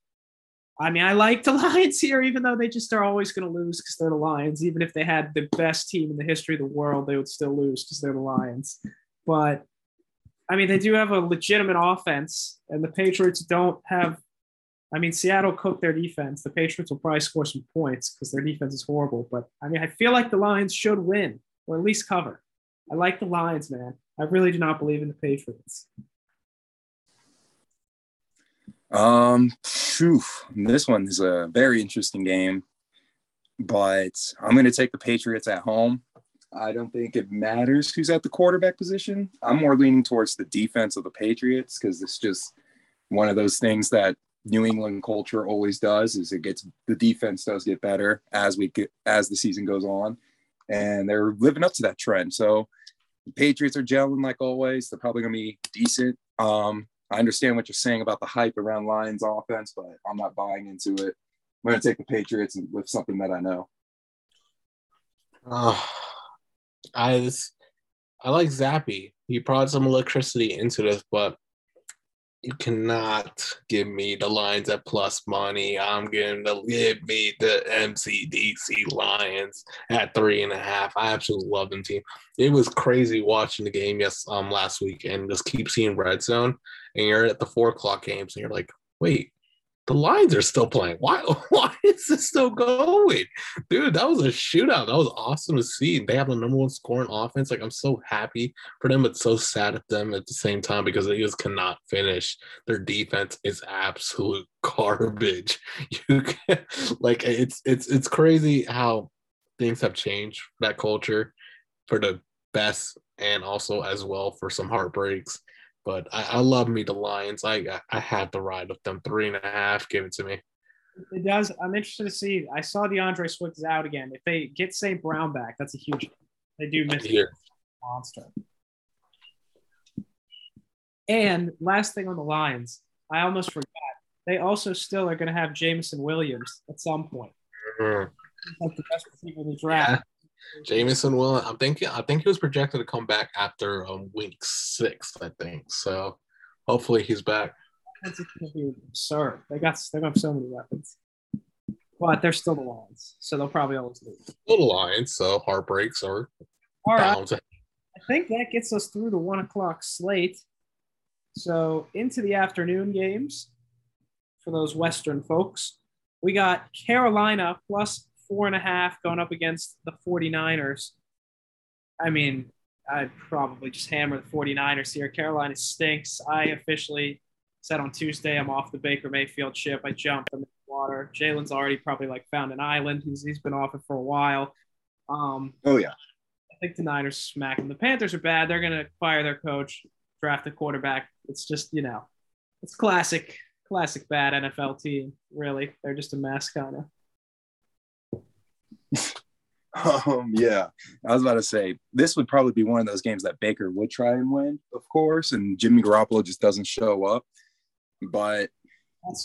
I mean, I like the Lions here, even though they just are always going to lose because they're the Lions. Even if they had the best team in the history of the world, they would still lose because they're the Lions. But I mean, they do have a legitimate offense, and the Patriots don't have. I mean, Seattle cooked their defense. The Patriots will probably score some points because their defense is horrible. But I mean, I feel like the Lions should win or at least cover. I like the Lions, man. I really do not believe in the Patriots. Um, phew, this one is a very interesting game, but I'm going to take the Patriots at home. I don't think it matters who's at the quarterback position. I'm more leaning towards the defense of the Patriots because it's just one of those things that New England culture always does is it gets the defense does get better as we get as the season goes on, and they're living up to that trend. So the Patriots are gelling like always. They're probably to be decent. Um, I understand what you're saying about the hype around Lions offense, but I'm not buying into it. I'm going to take the Patriots with something that I know. Oh, I just, I like Zappe. He brought some electricity into this, but you cannot give me the Lions at plus money. I'm going to give me the MCDC Lions at three and a half. I absolutely love them team. It was crazy watching the game yes um last week and just keep seeing red zone and you're at the four o'clock games and you're like, wait, the Lions are still playing. Why why is this still going? Dude, that was a shootout. That was awesome to see. They have the number one scoring offense. Like I'm so happy for them, but so sad at them at the same time because they just cannot finish. Their defense is absolute garbage. You can like it's it's it's crazy how things have changed that culture for the best and also as well for some heartbreaks. But I, I love me the Lions. I I had to ride with them three and a half. Give it to me. It does. I'm interested to see. I saw D'Andre Swift is out again. If they get St. Brown back, that's a huge. They do miss Here. monster. And last thing on the Lions, I almost forgot. They also still are going to have Jameson Williams at some point. Mhm. Like the best receiver in the draft. Jameson will. I'm thinking. I think he was projected to come back after um, week six. I think so. Hopefully he's back. That's going to be absurd. They got they got so many weapons, but they're still the Lions, so they'll probably always lose. Little Lions, so heartbreaks are All right. bound. I think that gets us through the one o'clock slate. So into the afternoon games. for those Western folks. We got Carolina plus four and a half going up against the 49ers. I mean, I'd probably just hammer the 49ers here. Carolina stinks. I officially said on Tuesday I'm off the Baker Mayfield ship. I jumped in the water. Jalen's already probably like found an island. He's, he's been off it for a while. Um, oh, yeah. I think the Niners smack them. The Panthers are bad. They're going to fire their coach, draft a quarterback. It's just, you know, it's classic, classic bad NFL team, really. They're just a mess, kind of. Um, yeah, I was about to say this would probably be one of those games that Baker would try and win, of course, and Jimmy Garoppolo just doesn't show up. But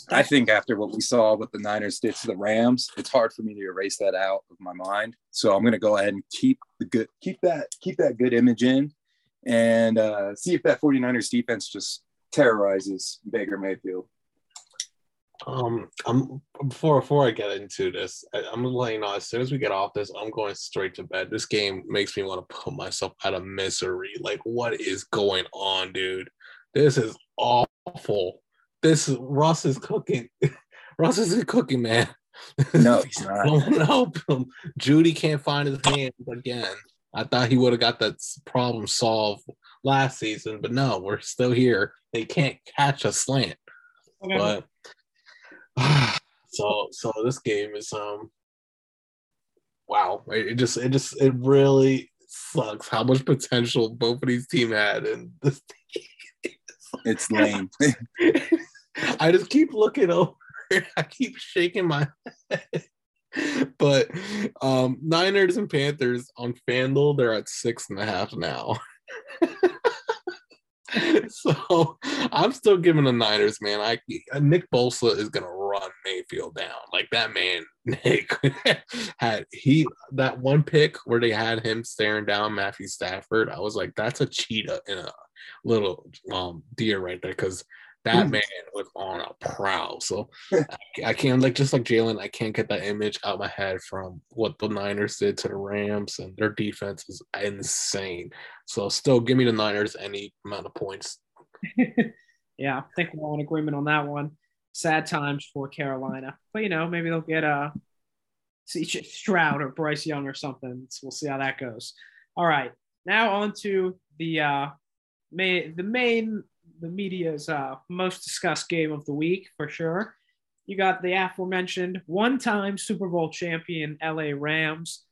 I think after what we saw what the Niners did to the Rams, it's hard for me to erase that out of my mind. So I'm going to go ahead and keep the good, keep that, keep that good image in, and uh, see if that 49ers defense just terrorizes Baker Mayfield. Um, I'm before before I get into this, I, am gonna you know as soon as we get off this, I'm going straight to bed. This game makes me want to put myself out of misery. Like, what is going on, dude? This is awful. This is Russ is cooking. Russ is a cooking, man. No, he's not. Don't help him. Jeudy can't find his hands again. I thought he would have got that problem solved last season, but no, we're still here. They can't catch a slant. Okay. But so so this game is um wow. It just it just it really sucks how much potential both of these team had and this it's lame. I just keep looking over. I keep shaking my head. But um niners and panthers on fanduel they're at six and a half now. So I'm still giving the Niners, man. I Nick Bosa is gonna run Mayfield down. Like that man, Nick had he that one pick where they had him staring down Matthew Stafford. I was like, that's a cheetah in a little um deer right there because that man was on a prowl. So I, I can't like just like Jalen, I can't get that image out of my head from what the Niners did to the Rams and their defense is insane. So still give me the Niners any amount of points. yeah, I think we're all in agreement on that one. Sad times for Carolina. But you know, maybe they'll get uh CJ Stroud or Bryce Young or something. So we'll see how that goes. All right. Now on to the uh main the main the media's uh, most discussed game of the week for sure. You got the aforementioned one-time Super Bowl champion LA Rams,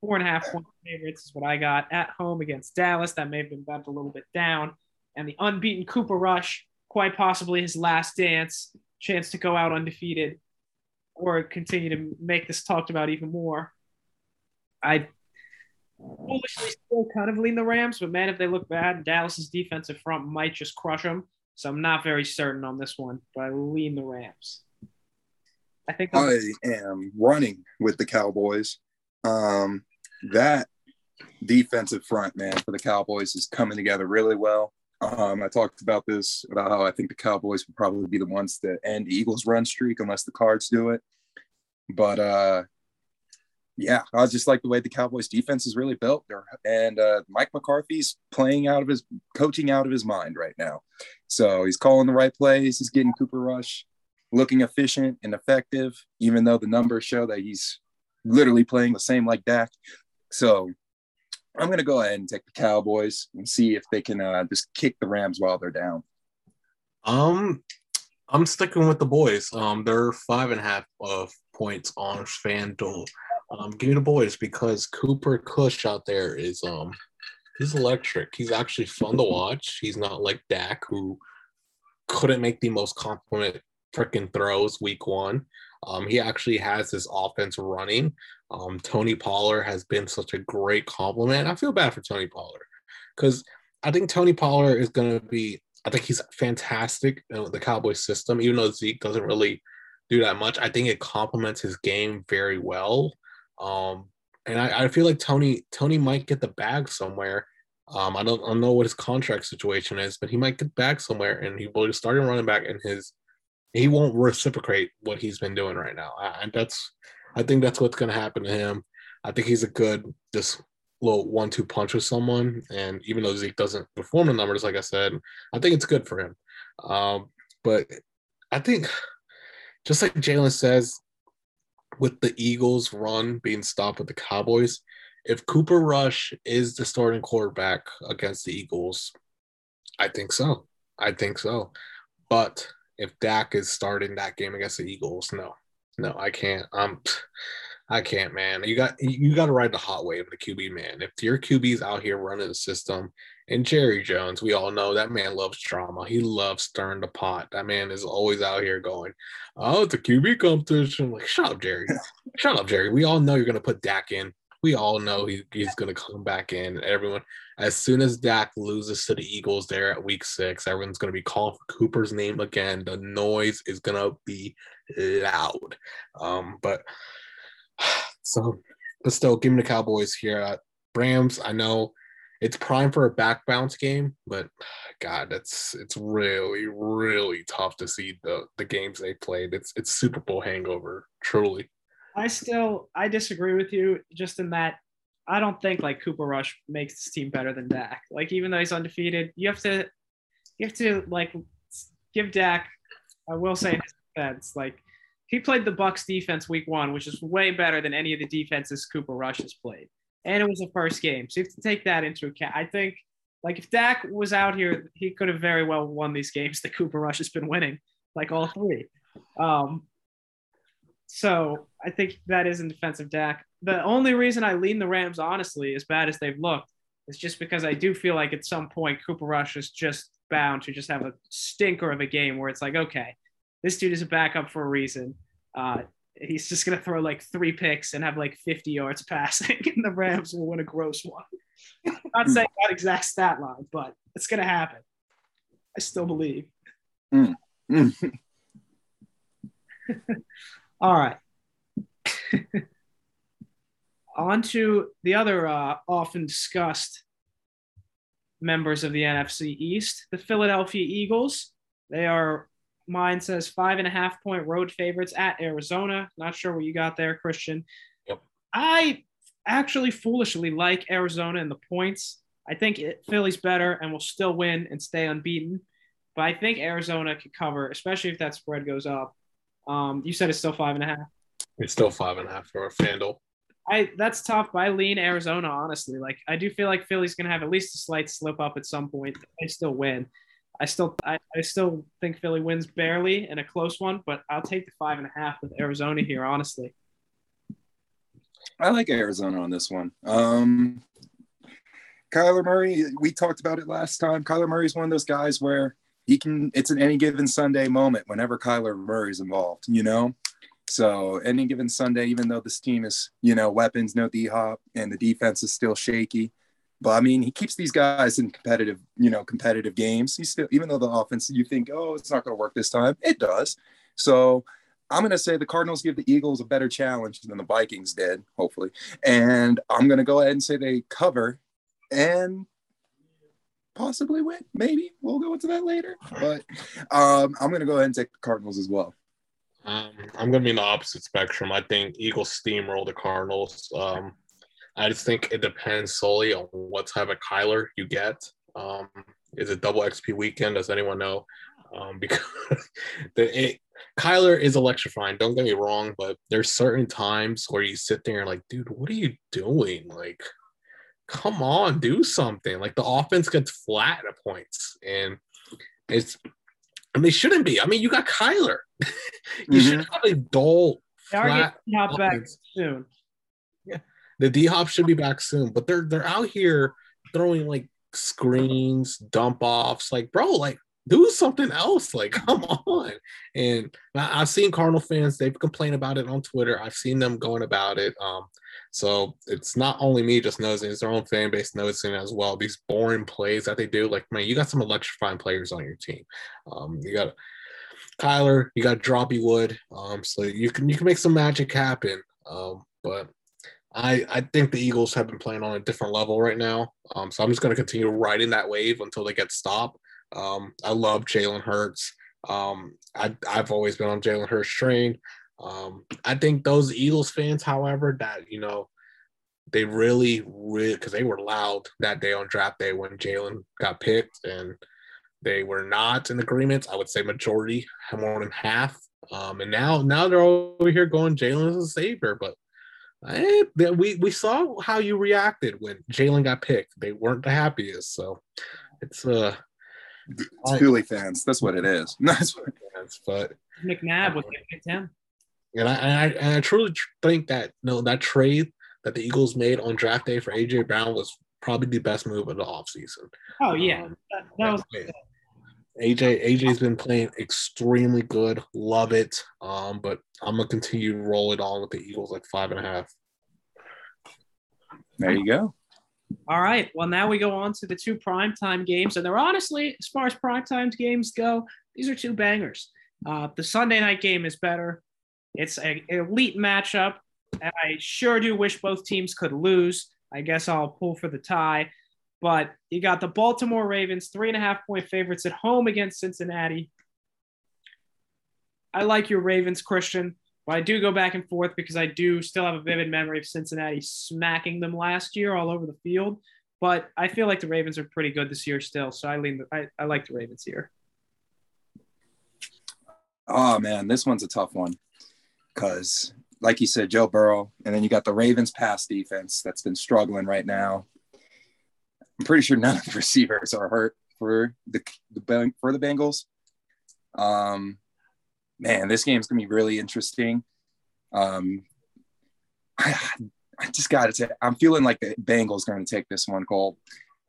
four and a half point favorites is what I got at home against Dallas. That may have been bet a little bit down, and the unbeaten Cooper Rush, quite possibly his last dance, chance to go out undefeated, or continue to make this talked about even more. I foolishly still kind of lean the Rams, but man, if they look bad, Dallas's defensive front might just crush them. So I'm not very certain on this one, but I lean the Rams. I think I am running with the Cowboys. Um, that defensive front, man, for the Cowboys is coming together really well. Um, I talked about this about how I think the Cowboys would probably be the ones that end Eagles' run streak unless the Cards do it. But uh, yeah, I just like the way the Cowboys defense is really built there. And uh, Mike McCarthy's playing out of his coaching out of his mind right now. So he's calling the right plays. He's getting Cooper Rush looking efficient and effective, even though the numbers show that he's literally playing the same like Dak. So I'm going to go ahead and take the Cowboys and see if they can uh, just kick the Rams while they're down. Um, I'm sticking with the boys. Um, they're five and a half of points on FanDuel. Um, give me the boys because Cooper Kush out there is um he's electric. He's actually fun to watch. He's not like Dak who couldn't make the most compliment freaking throws week one. Um, he actually has his offense running. Um, Tony Pollard has been such a great compliment. I feel bad for Tony Pollard because I think Tony Pollard is going to be. I think he's fantastic in the Cowboys system, even though Zeke doesn't really do that much. I think it complements his game very well. Um, and I, I feel like Tony Tony might get the bag somewhere. Um, I don't I don't know what his contract situation is, but he might get back somewhere, and he will start running back, in his he won't reciprocate what he's been doing right now. And that's I think that's what's going to happen to him. I think he's a good just little one-two punch with someone, and even though Zeke doesn't perform the numbers, like I said, I think it's good for him. Um, but I think just like Jalen says, with the Eagles' run being stopped with the Cowboys, if Cooper Rush is the starting quarterback against the Eagles, I think so. I think so. But if Dak is starting that game against the Eagles, no, no, I can't. Um, I can't, man. You got you got to ride the hot wave of the QB, man. If your QB's out here running the system, and Jerry Jones, we all know that man loves drama. He loves stirring the pot. That man is always out here going, "Oh, it's a QB competition." like, shut up, Jerry. shut up, Jerry. We all know you're gonna put Dak in. We all know he, he's gonna come back in. Everyone, as soon as Dak loses to the Eagles there at Week Six, everyone's gonna be calling for Cooper's name again. The noise is gonna be loud. Um, but so, but still, give me the Cowboys here. at Rams, I know it's prime for a back bounce game, but God, that's it's really, really tough to see the the games they played. It's it's Super Bowl hangover, truly. I still I disagree with you just in that I don't think like Cooper Rush makes this team better than Dak. Like even though he's undefeated, you have to you have to like give Dak. I will say his defense like he played the Bucs defense week one, which is way better than any of the defenses Cooper Rush has played. And it was the first game. So you have to take that into account. I think like if Dak was out here, he could have very well won these games that Cooper Rush has been winning, like all three. Um, so I think that is in defense of Dak. The only reason I lean the Rams, honestly, as bad as they've looked, is just because I do feel like at some point Cooper Rush is just bound to just have a stinker of a game where it's like, okay, this dude is a backup for a reason. Uh, he's just gonna throw like three picks and have like 50 yards passing, and the Rams will win a gross one. Not saying that exact stat line, but it's gonna happen. I still believe. Mm. Mm. All right. On to the other uh, often discussed members of the NFC East, the Philadelphia Eagles. They are Mine says five and a half point road favorites at Arizona. Not sure what you got there, Cristian. Yep. I actually foolishly like Arizona in the points. I think it, Philly's better and will still win and stay unbeaten. But I think Arizona could cover, especially if that spread goes up. Um, you said it's still five and a half. It's still five and a half for a Fanduel. I that's tough, but I lean Arizona honestly. Like I do feel like Philly's gonna have at least a slight slip up at some point. They still win. I still I, I still think Philly wins barely in a close one, but I'll take the five and a half with Arizona here, honestly. I like Arizona on this one. Um, Kyler Murray, we talked about it last time. Kyler Murray is one of those guys where he can, it's an any given Sunday moment whenever Kyler Murray's involved, you know? So any given Sunday, even though this team is, you know, weapons, no D hop, and the defense is still shaky, but I mean, he keeps these guys in competitive, you know, competitive games. He's still, even though the offense, you think, oh, it's not going to work this time, it does. So I'm going to say the Cardinals give the Eagles a better challenge than the Vikings did, hopefully. And I'm going to go ahead and say they cover and possibly win. Maybe we'll go into that later. But um, I'm going to go ahead and take the Cardinals as well. Um, I'm going to be in the opposite spectrum. I think Eagles steamroll the Cardinals. Um, I just think it depends solely on what type of Kyler you get. Um, is it double XP weekend? Does anyone know? Um, because the it, Kyler is electrifying. Don't get me wrong, but there's certain times where you sit there and like, dude, what are you doing? Like, come on, do something. Like the offense gets flat at points, and it's and they shouldn't be. I mean, you got Kyler. you mm-hmm. should have a dull. They are getting back soon. Yeah, The D Hop should be back soon, but they're they're out here throwing like screens, dump offs, like bro, like do something else. Like, come on. And I've seen Cardinal fans, they've complained about it on Twitter. I've seen them going about it. Um, so it's not only me just noticing, it's their own fan base noticing as well. These boring plays that they do. Like, man, you got some electrifying players on your team. Um, you got Kyler, you got Droppy Wood. Um, so you can you can make some magic happen. Um, but I, I think the Eagles have been playing on a different level right now. Um, so I'm just going to continue riding that wave until they get stopped. Um, I love Jalen Hurts. Um, I, I've always been on Jalen Hurts train. Um, I think those Eagles fans, however, that, you know, they really, really, because they were loud that day on draft day when Jalen got picked and they were not in agreement. I would say majority, more than half Um, and now now they're over here going Jalen is a savior, but I, we we saw how you reacted when Jalen got picked. They weren't the happiest, so it's uh it's Philly fans. That's what it is. That's what fans, but McNabb was picked him. And I, and I and I truly think that you no know, that trade that the Eagles made on draft day for AJ Brown was probably the best move of the offseason. Oh yeah, um, that, that was. AJ AJ's been playing extremely good. Love it. Um, but I'm gonna continue to roll it on with the Eagles like five and a half. There you go. All right. Well, now we go on to the two primetime games, and they're honestly, as far as primetime games go, these are two bangers. Uh, the Sunday night game is better. It's an elite matchup, and I sure do wish both teams could lose. I guess I'll pull for the tie. But you got the Baltimore Ravens, three and a half point favorites at home against Cincinnati. I like your Ravens, Cristian, but I do go back and forth because I do still have a vivid memory of Cincinnati smacking them last year all over the field. But I feel like the Ravens are pretty good this year still, so I lean. I, I like the Ravens here. Oh man, this one's a tough one because, like you said, Joe Burrow, and then you got the Ravens pass defense that's been struggling right now. I'm pretty sure none of the receivers are hurt for the, the for the Bengals. Um, man, this game's gonna be really interesting. Um, I, I just gotta say, I'm feeling like the Bengals are gonna take this one, Cole.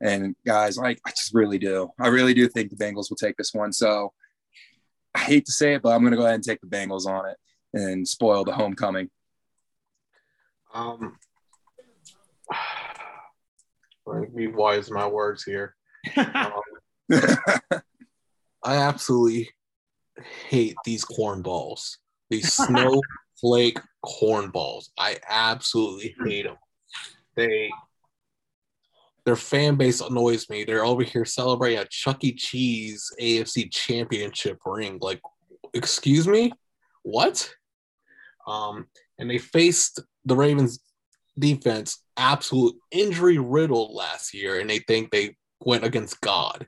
And guys, like I just really do. I really do think the Bengals will take this one. So I hate to say it, but I'm gonna go ahead and take the Bengals on it and spoil the homecoming. Um, let me wise my words here. Um, I absolutely hate these cornballs. These snowflake cornballs. I absolutely hate them. They their fan base annoys me. They're over here celebrating a Chuck E. Cheese AFC championship ring. Like, excuse me? What? Um, and they faced the Ravens defense absolute injury riddled last year, and they think they went against God.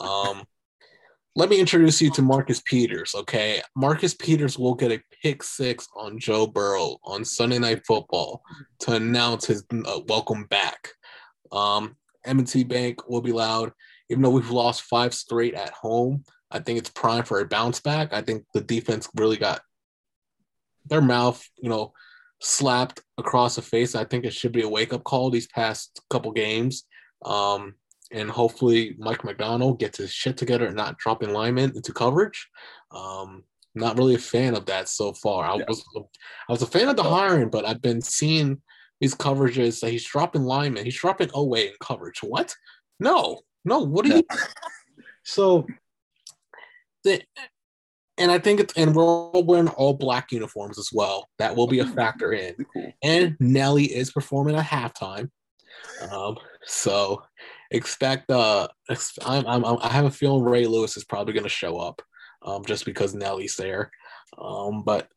Um, let me introduce you to Marcus Peters. Okay, Marcus Peters will get a pick six on Joe Burrow on Sunday Night Football to announce his uh, welcome back. Um, M&T Bank will be loud, even though we've lost five straight at home. I think it's prime for a bounce back. I think the defense really got their mouth, you know, slapped across the face. I think it should be a wake up call these past couple games. Um, and hopefully Mike McDonald gets his shit together and not dropping linemen into coverage. Um, not really a fan of that so far. I yeah. was I was a fan of the hiring, but I've been seeing these coverages that he's dropping linemen. He's dropping away in coverage. What? No, no. What are you? so the and I think it's and we're all wearing all black uniforms as well. That will be a factor in. And Nelly is performing at halftime, um, so expect. Uh, I'm, I'm, I have a feeling Ray Lewis is probably going to show up, um, just because Nelly's there. Um, but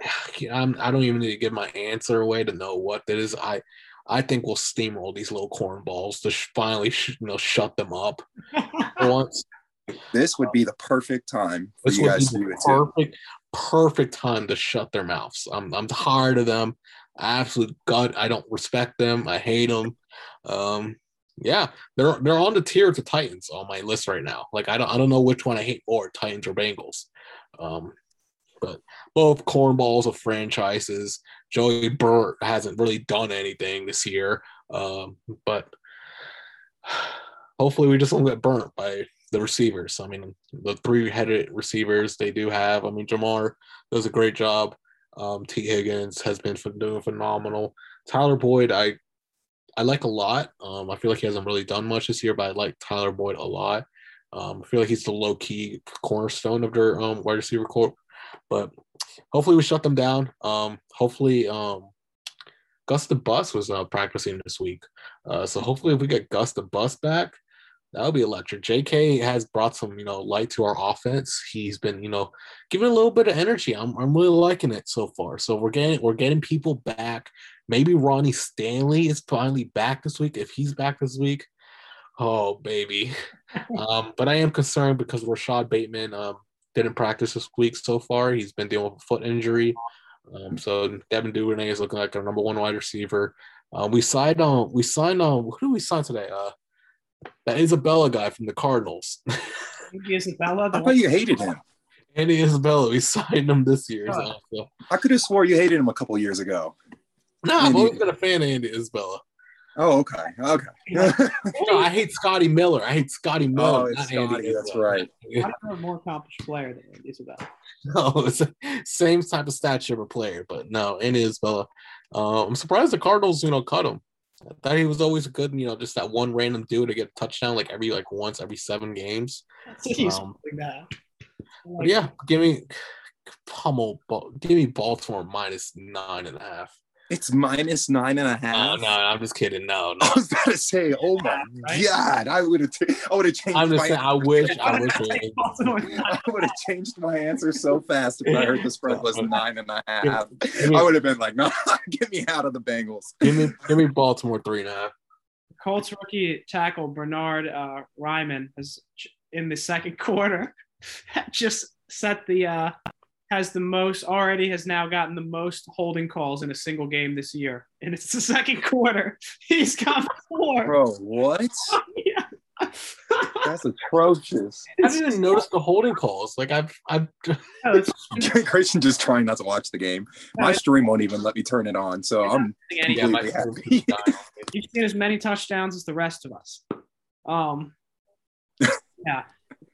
I'm, I don't even need to give my answer away to know what that is. I I think we'll steamroll these little cornballs to sh- finally sh- you know shut them up once. This would be the perfect time for this you guys to do it perfect, too. Perfect time to shut their mouths. I'm, I'm tired of them. Absolute gut. I don't respect them. I hate them. Um, yeah, they're they're on the tier of the Titans on my list right now. Like I don't I don't know which one I hate more, Titans or Bengals. Um, but both cornballs of franchises. Joey Burt hasn't really done anything this year, um, but hopefully we just don't get burnt by the receivers. I mean, the three-headed receivers they do have. I mean, Ja'Marr does a great job. Um, Tee Higgins has been doing phenomenal. Tyler Boyd, I I like a lot. Um, I feel like he hasn't really done much this year, but I like Tyler Boyd a lot. Um, I feel like he's the low key cornerstone of their um, wide receiver corps. But hopefully we shut them down. Um, hopefully um, Gus the Bus was uh, practicing this week. Uh, so hopefully if we get Gus the Bus back, that would be electric. JK has brought some, you know, light to our offense. He's been, you know, giving a little bit of energy. I'm, I'm really liking it so far. So we're getting we're getting people back. Maybe Ronnie Stanley is finally back this week. If he's back this week, oh baby. um, but I am concerned because Rashod Bateman um, didn't practice this week so far. He's been dealing with a foot injury. Um, so Devin Duvernay is looking like our number one wide receiver. Uh, we signed on. We signed on. Who did we sign today? Uh, that Isabella guy from the Cardinals. Andy Isabella. I thought you hated him. Andy Isabella. We signed him this year. So, so. I could have swore you hated him a couple years ago. No, I've always been a fan of Andy Isabella. Oh, okay. Okay. No, I hate Scotty Miller. I hate Scotty Miller. Oh, it's not Andy Scotty, that's Isabella. right. I don't a more accomplished player than Andy Isabella. No, it's the same type of stature of a player, but no, Andy Isabella. Uh, I'm surprised the Cardinals, you know, cut him. I thought he was always good, you know, just that one random dude to get a touchdown like every like once every seven games. He's Um, like yeah, give me pummel, give me Baltimore minus nine and a half. It's minus minus nine and a half. and No, no, I'm just kidding. No, no. I was about to say, oh my Right? god, I would have, t- I would have changed. I'm just my, saying. I wish, I wish. I would have changed my answer so fast if I heard the spread was nine and a half. Give me, I would have been like, no, get me out of the Bengals. give me, give me Baltimore three and a half. Colts rookie tackle Bernhard uh, Raimann has in the second quarter just set the uh, has the most already has now gotten the most holding calls in a single game this year, and it's the second quarter. He's got four. Bro, what? Yeah. That's atrocious. I didn't even notice the holding calls. Like I've, I've. No, it's Cristian just trying not to watch the game. My stream won't even let me turn it on, so I'm Yeah, my completely happy. He's seen as many touchdowns as the rest of us. Um, yeah,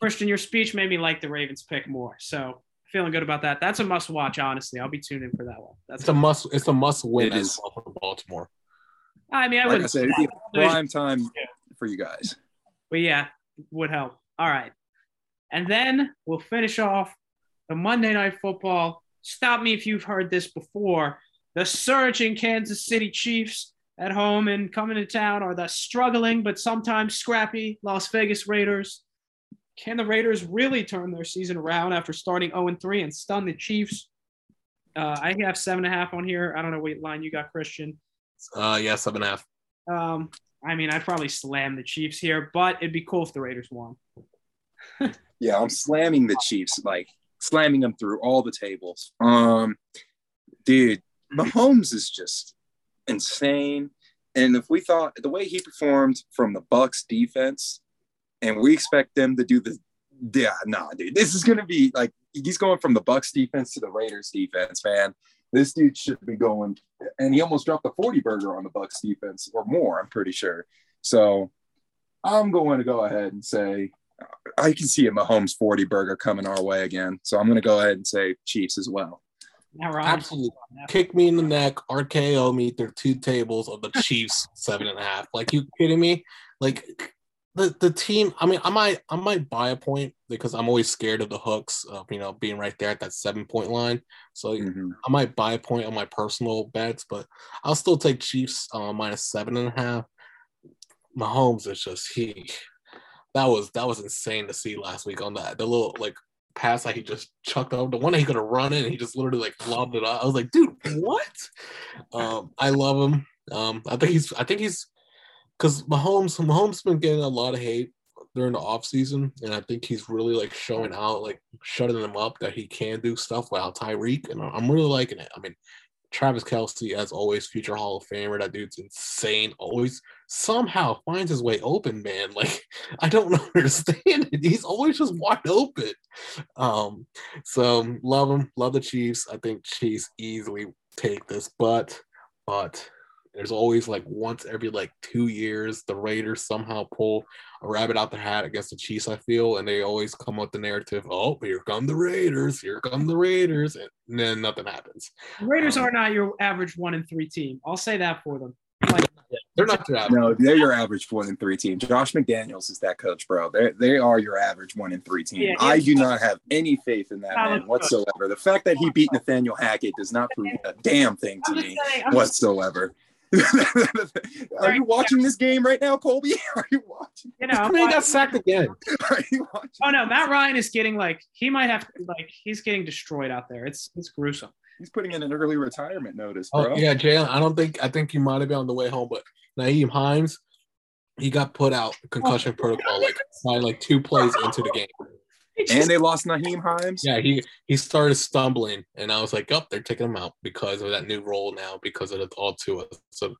Cristian, your speech made me like the Ravens pick more. So feeling good about that. That's a must watch. Honestly, I'll be tuned in for that one. That's It's a must. It's a must win It as is. well for Baltimore. I mean, I Like would. I said, be prime time for you guys. but yeah, would help. All right. And then we'll finish off the Monday Night Football. Stop me if you've heard this before. The surging Kansas City Chiefs at home and coming to town are the struggling but sometimes scrappy Las Vegas Raiders. Can the Raiders really turn their season around after starting 0 3 and stun the Chiefs? Uh, I have seven and a half on here. I don't know what line you got, Cristian. Uh, yeah, seven and a half. Um, I mean, I'd probably slam the Chiefs here, but it'd be cool if the Raiders won. Yeah, I'm slamming the Chiefs, like slamming them through all the tables. Um, dude, Mahomes is just insane. And if we thought the way he performed from the Bucs defense, and we expect them to do the yeah, nah, dude, this is gonna be like he's going from the Bucs defense to the Raiders defense, man. This dude should be going, and he almost dropped a 40 burger on the Bucs defense or more, I'm pretty sure. So I'm going to go ahead and say I can see a Mahomes 40 burger coming our way again. So I'm going to go ahead and say Chiefs as well. Now we're. Absolutely. Kick me in the neck, RKO me through two tables of the Chiefs seven and a half. Like you kidding me? Like the the team. I mean, I might I might buy a point because I'm always scared of the hooks of you know being right there at that seven point line. So Mhm. I might buy a point on my personal bets, but I'll still take Chiefs uh, minus seven and a half. Mahomes is just he. That was that was insane to see last week on that the little like pass that he just chucked over the one that he could have run in. He just literally like lobbed it out. I was like, dude, what? Um, I love him. Um, I think he's I think he's because Mahomes Mahomes been getting a lot of hate during the offseason, and I think he's really like showing out, like shutting them up that he can do stuff without Tyreek, and I'm really liking it. I mean, Travis Kelce, as always, future Hall of Famer. That dude's insane. Always somehow finds his way open, man. Like I don't understand it. He's always just wide open. Um, so love him, love the Chiefs. I think Chiefs easily take this, but but there's always like once every like two years the Raiders somehow pull a rabbit out their hat against the Chiefs. I feel, and they always come with the narrative. Oh, here come the Raiders! Here come the Raiders! And then nothing happens. The Raiders Um, are not your average one and three team. I'll say that for them. They're not your average. No, they're your average one in three team. Josh McDaniels is that coach, bro. They they are your average one in three team. Yeah, I do not have any faith in that man whatsoever. The fact that he beat Nathaniel Hackett does not prove a damn thing to I'm me saying. I'm just, whatsoever. are you watching this game right now, Colby? Are you watching? you know. I mean, he got sacked again. Are you watching? Oh no, Matt Ryan is getting like he might have like he's getting destroyed out there. It's it's gruesome. He's putting in an early retirement notice, oh, bro. Oh yeah, Jalen. I don't think I think you might have been on the way home, but Nyheim Hines, he got put out concussion oh, protocol like by like two plays into the game. Just- And they lost Nyheim Hines. Yeah, he he started stumbling, and I was like, "Oh, they're taking him out because of that new role now, because of the all to us." So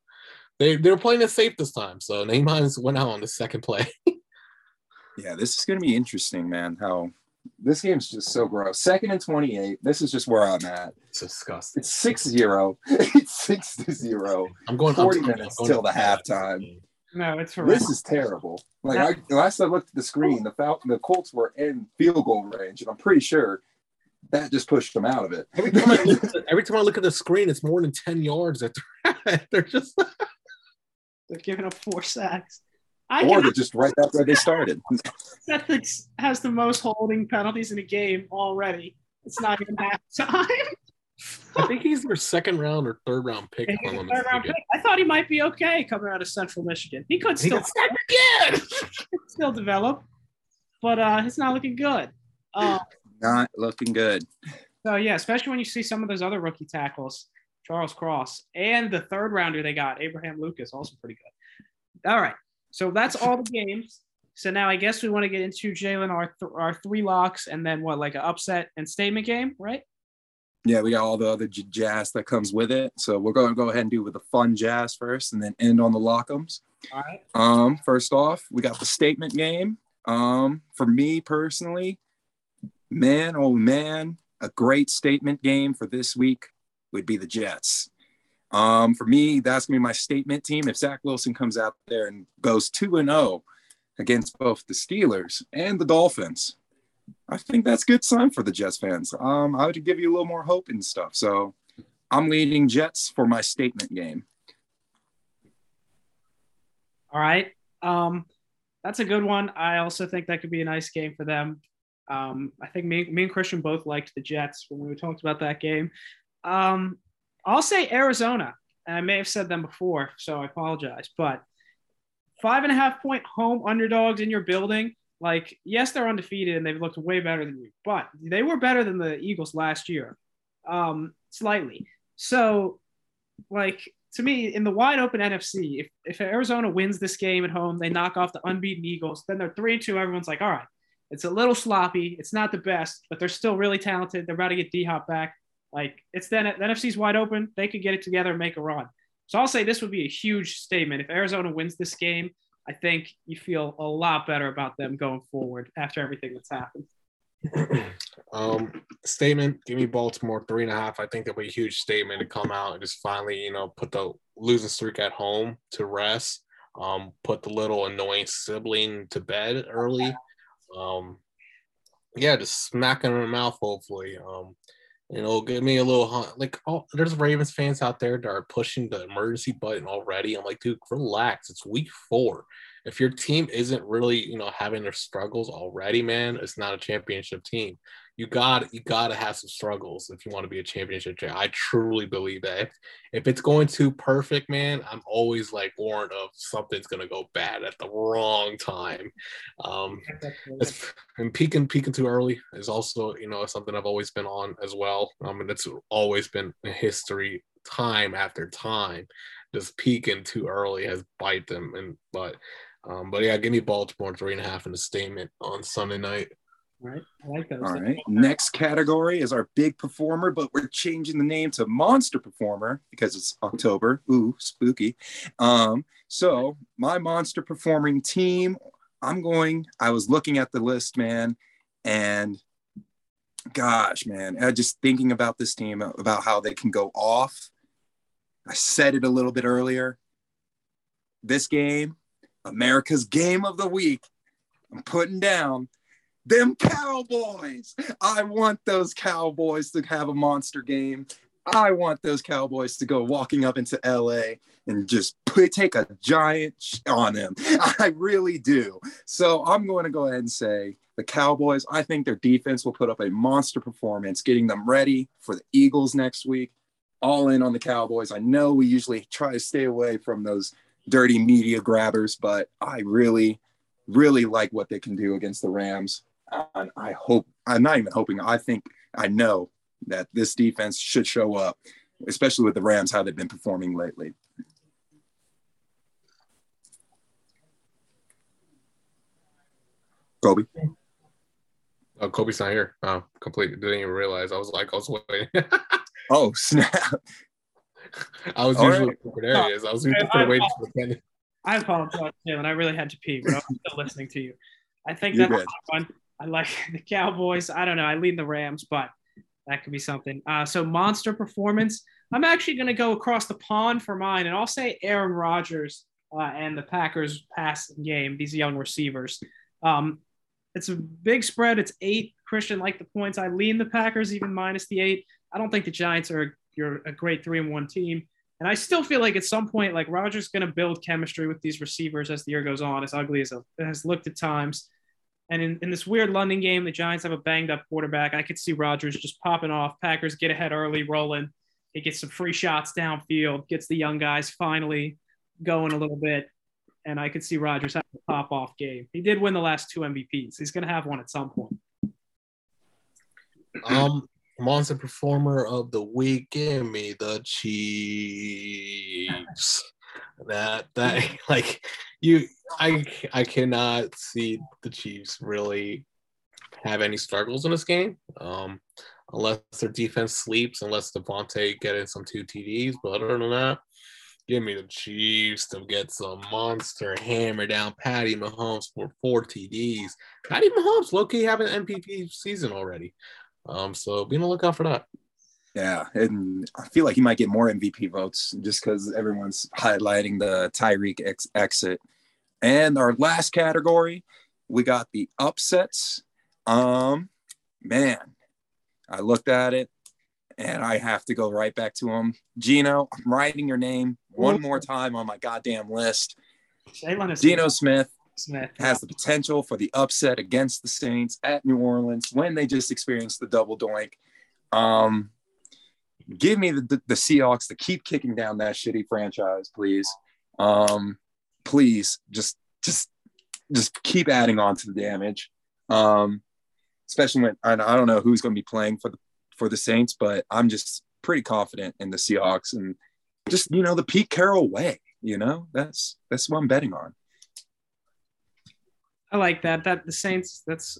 they they were playing it safe this time. So Nyheim Hines went out on the second play. Yeah, this is going to be interesting, man. How this game's just so gross. Second and 28. This is just where I'm at. It's disgusting. It's 6 0. It's 6 to 0. I'm going 40 I'm- minutes till the halftime. No, it's This is terrible. Like, I, last I looked at the screen, the Falcon, the Colts were in field goal range, and I'm pretty sure that just pushed them out of it. Every time, I look at the, every time I look at the screen, it's more than ten yards that they're at. They're just They're giving up four sacks. I or they're just right back where they started. Celtics has the most holding penalties in a game already. It's not even halftime. I think he's their second round or third round pick. I'm a not third round pick. I thought he might be okay coming out of Central Michigan. He could still got sacked again. still develop, but uh, it's not looking good. Uh, Not looking good. so yeah, especially when you see some of those other rookie tackles, Charles Cross, and the third rounder they got, Abraham Lucas, also pretty good. All right, so that's all the games. So now I guess we want to get into Jalen our th- our three locks and then what like an upset and statement game, right? Yeah, we got all the other j- jazz that comes with it. So we're going to go ahead and do with the fun jazz first and then end on the lock'ems. All right. Um, first off, we got the statement game. Um, for me personally, man, oh man, a great statement game for this week would be the Jets. Um, for me, that's gonna be my statement team. If Zach Wilson comes out there and goes two and zero against both the Steelers and the Dolphins, I think that's good sign for the Jets fans. Um, I would give you a little more hope and stuff. So I'm leading Jets for my statement game. All right. Um, that's a good one. I also think that could be a nice game for them. Um, I think me, me and Cristian both liked the Jets when we talked about that game. Um, I'll say Arizona, and I may have said them before, so I apologize. But five and a half point home underdogs in your building. Like, yes, they're undefeated and they've looked way better than you, but they were better than the Eagles last year, um, slightly. So, like, to me, in the wide open NFC, if, if Arizona wins this game at home, they knock off the unbeaten Eagles, then they're three and two. Everyone's like, all right, it's a little sloppy. It's not the best, but they're still really talented. They're about to get D Hop back. Like it's then the NFC's wide open. They could get it together and make a run. So I'll say this would be a huge statement. If Arizona wins this game, I think you feel a lot better about them going forward after everything that's happened. um, statement. Give me Baltimore three and a half. I think that'll be a huge statement to come out and just finally, you know, put the losing streak at home to rest. Um, put the little annoying sibling to bed early. Um, yeah, just smacking in the mouth. Hopefully, um, you know, give me a little hun- like. Oh, there's Ravens fans out there that are pushing the emergency button already. I'm like, dude, relax. It's week four. If your team isn't really, you know, having their struggles already, man, it's not a championship team. You got you got to have some struggles if you want to be a championship team. I truly believe that. If, if it's going too perfect, man, I'm always like warned of something's gonna go bad at the wrong time. Um, it's, and peaking peaking too early is also you know something I've always been on as well. Um, and it's always been history, time after time. Just peaking too early has bite them, and but um, but yeah, give me Baltimore three and a half in a statement on Sunday night. All right. I like those. All right. Next category is our big performer, but we're changing the name to monster performer because it's October. Ooh, spooky. Um, so my monster performing team, I'm going, I was looking at the list, man, and gosh, man, I just thinking about this team, about how they can go off. I said it a little bit earlier. This game, America's game of the week. I'm putting down them Cowboys. I want those Cowboys to have a monster game. I want those Cowboys to go walking up into LA and just put, take a giant sh- on them. I really do. So I'm going to go ahead and say the Cowboys, I think their defense will put up a monster performance, getting them ready for the Eagles next week. All in on the Cowboys. I know we usually try to stay away from those dirty media grabbers, but I really, really like what they can do against the Rams. And I hope, I'm not even hoping, I think, I know that this defense should show up, especially with the Rams, how they've been performing lately. Kobe. Oh, Kobe's not here. Oh, completely didn't even realize. I was like, I was waiting. Oh snap! I was All usually right. where there he is. I was usually I- I waiting for the pen. I apologize, Tim, and I really had to pee, but I'm still listening to you. I think You're that's good. one. I like the Cowboys. I don't know. I lean the Rams, but that could be something. Uh, so monster performance. I'm actually going to go across the pond for mine, and I'll say Aaron Rodgers uh, and the Packers passing game. These young receivers. Um, it's a big spread. It's eight. Cristian like the points. I lean the Packers even minus the eight. I don't think the Giants are you're a great three and one team. And I still feel like at some point, like Rodgers is going to build chemistry with these receivers as the year goes on, as ugly as it has looked at times. And in, in this weird London game, the Giants have a banged up quarterback. I could see Rodgers just popping off. Packers get ahead early, rolling. He gets some free shots downfield, gets the young guys finally going a little bit. And I could see Rodgers having a pop off game. He did win the last two MVPs. He's going to have one at some point. Um, monster performer of the week. Give me the Chiefs. That that like you, I I cannot see the Chiefs really have any struggles in this game. Um, unless their defense sleeps, unless Davante get in some two TDs. But other than that, give me the Chiefs to get some monster hammer down Patty Mahomes for four TDs. Patty Mahomes, low key having an MVP season already. Um, so be on the lookout for that. Yeah, and I feel like he might get more MVP votes just because everyone's highlighting the Tyreek ex- exit. And our last category, we got the upsets. Um, man, I looked at it and I have to go right back to him. Geno, I'm writing your name one more time on my goddamn list. Geno Smith Smith has the potential for the upset against the Saints at New Orleans when they just experienced the double doink. Um, give me the, the, Seahawks to keep kicking down that shitty franchise, please. Um, please, just just just keep adding on to the damage. Um, especially when I, I don't know who's going to be playing for the for the Saints, but I'm just pretty confident in the Seahawks and just you know the Pete Carroll way. You know that's that's what I'm betting on. I like that. That the Saints. That's.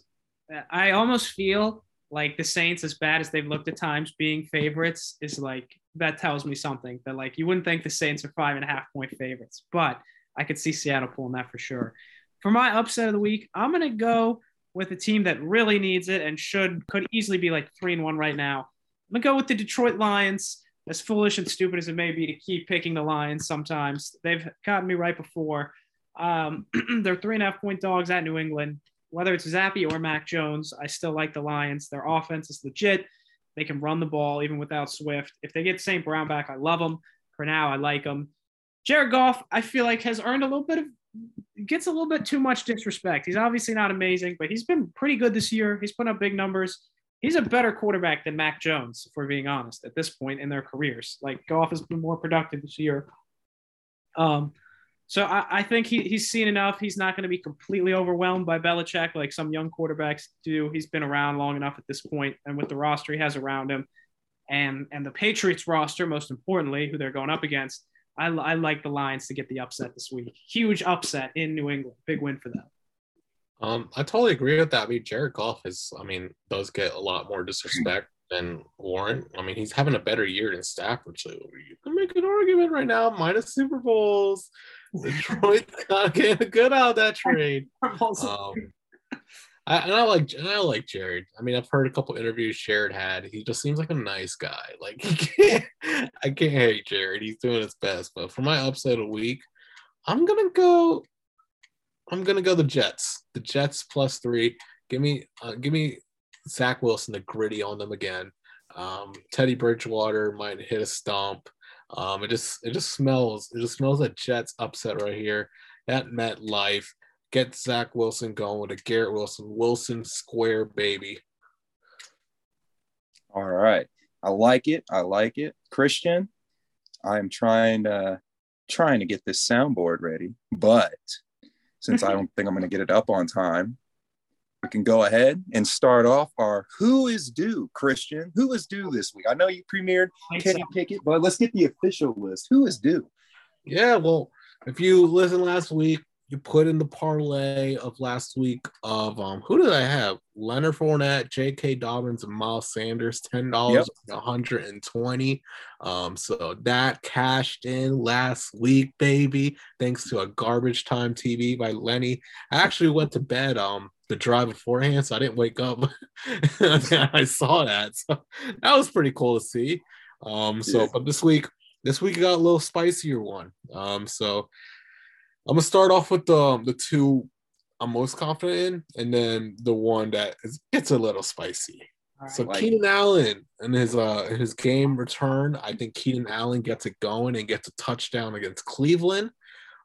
I almost feel like the Saints, as bad as they've looked at times, being favorites is like that tells me something. That like you wouldn't think the Saints are five and a half point favorites, but I could see Seattle pulling that for sure. For my upset of the week, I'm gonna go with a team that really needs it and should could easily be like three and one right now. I'm gonna go with the Detroit Lions. As foolish and stupid as it may be to keep picking the Lions sometimes, they've gotten me right before. Um, they're three and a half point dogs at New England. Whether it's Zappe or Mac Jones, I still like the Lions. Their offense is legit. They can run the ball even without Swift. If they get St. Brown back, I love them. For now, I like them. Jared Goff, I feel like has earned a little bit of gets a little bit too much disrespect. He's obviously not amazing, but he's been pretty good this year. He's put up big numbers. He's a better quarterback than Mac Jones, if we're being honest, at this point in their careers. Like Goff has been more productive this year. Um, so I, I think he, he's seen enough. He's not going to be completely overwhelmed by Belichick like some young quarterbacks do. He's been around long enough at this point, and with the roster he has around him, and and the Patriots roster, most importantly, who they're going up against, I, I like the Lions to get the upset this week. Huge upset in New England. Big win for them. Um, I totally agree with that. I mean, Jared Goff is, I mean, does get a lot more disrespect than Warren. I mean, he's having a better year than Stafford. So you can make an argument right now, minus Super Bowls. Detroit's not getting a good out of that trade. Um, I, and I like and I like Jared. I mean, I've heard a couple interviews Jared had. He just seems like a nice guy. Like he can't, I can't hate Jared. He's doing his best. But for my upset of the week, I'm gonna go. I'm gonna go the Jets. The Jets plus three. Give me, uh, give me Zach Wilson the gritty on them again. Um, Teddy Bridgewater might hit a stump. Um, it just it just smells it just smells like Jets upset right here at MetLife. Get Zach Wilson going with a Garrett Wilson Wilson square baby. All right. I like it. I like it. Cristian, I'm trying to trying to get this soundboard ready, but since I don't think I'm going to get it up on time, we can go ahead and start off our who is due, Cristian. Who is due this week? I know you premiered Kenny Pickett, but let's get the official list. Who is due? Yeah, well, if you listen last week, you put in the parlay of last week of um who did I have? Leonard Fournette, J.K. Dobbins, and Miles Sanders, ten dollars, yep. 120. Um, so that cashed in last week, baby, thanks to a garbage time TV by Lenny. I actually went to bed um the drive beforehand, so I didn't wake up. I saw that, so that was pretty cool to see. Um, so yeah. but this week, this week got a little spicier one. Um, so I'm gonna start off with the the two I'm most confident in, and then the one that is, gets a little spicy. Right, so like Keenan Allen and his uh his game return, I think Keenan Allen gets it going and gets a touchdown against Cleveland.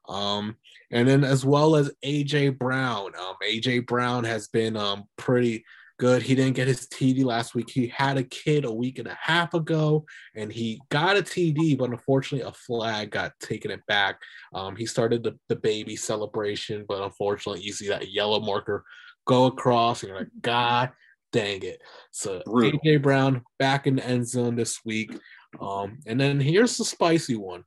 Um, and then as well as AJ Brown. Um, AJ Brown has been um pretty good. He didn't get his TD last week. He had a kid a week and a half ago, and he got a TD, but unfortunately, a flag got taken it back. Um, he started the, the baby celebration, but unfortunately, you see that yellow marker go across, and you're like, God dang it. So Brutal. AJ Brown back in the end zone this week. Um, and then here's the spicy one.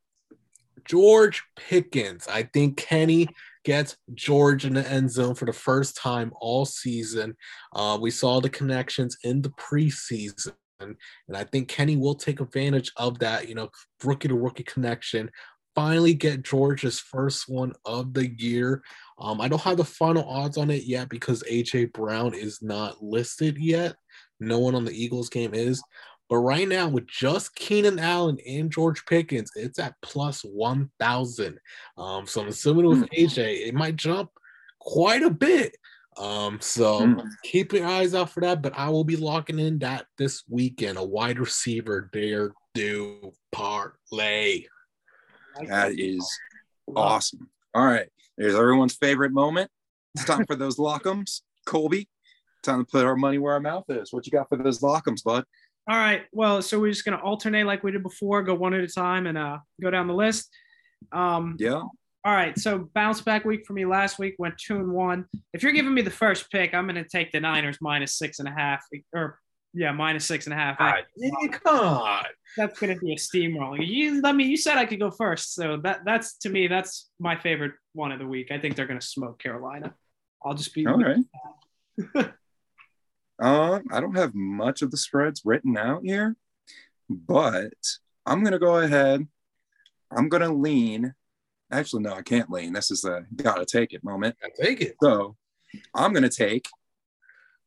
George Pickens. I think Kenny gets George in the end zone for the first time all season. Uh, we saw the connections in the preseason. And I think Kenny will take advantage of that, you know, rookie to rookie connection. Finally, get George's first one of the year. Um, I don't have the final odds on it yet because AJ Brown is not listed yet. No one on the Eagles game is. But right now, with just Keenan Allen and George Pickens, it's at plus 1,000. Um, so I'm assuming with hmm. AJ, it might jump quite a bit. Um, so mm. keep your eyes out for that. But I will be locking in that this weekend, a wide receiver dare do parlay. That is awesome. All right. There's everyone's favorite moment. It's time for those lock'ems. Colby, time to put our money where our mouth is. What you got for those lock'ems, bud? All right. Well, so we're just gonna alternate like we did before, go one at a time and uh go down the list. Um yeah. All right. So bounce back week for me last week went two and one. If you're giving me the first pick, I'm gonna take the Niners minus six and a half or yeah, minus six and a half. God, come on. That's gonna be a steamroll. You I mean you said I could go first. So that that's to me, that's my favorite one of the week. I think they're gonna smoke Carolina. I'll just be all right. Um, I don't have much of the spreads written out here, but I'm going to go ahead. I'm going to lean. Actually, no, I can't lean. This is a gotta take it moment. I take it. So I'm going to take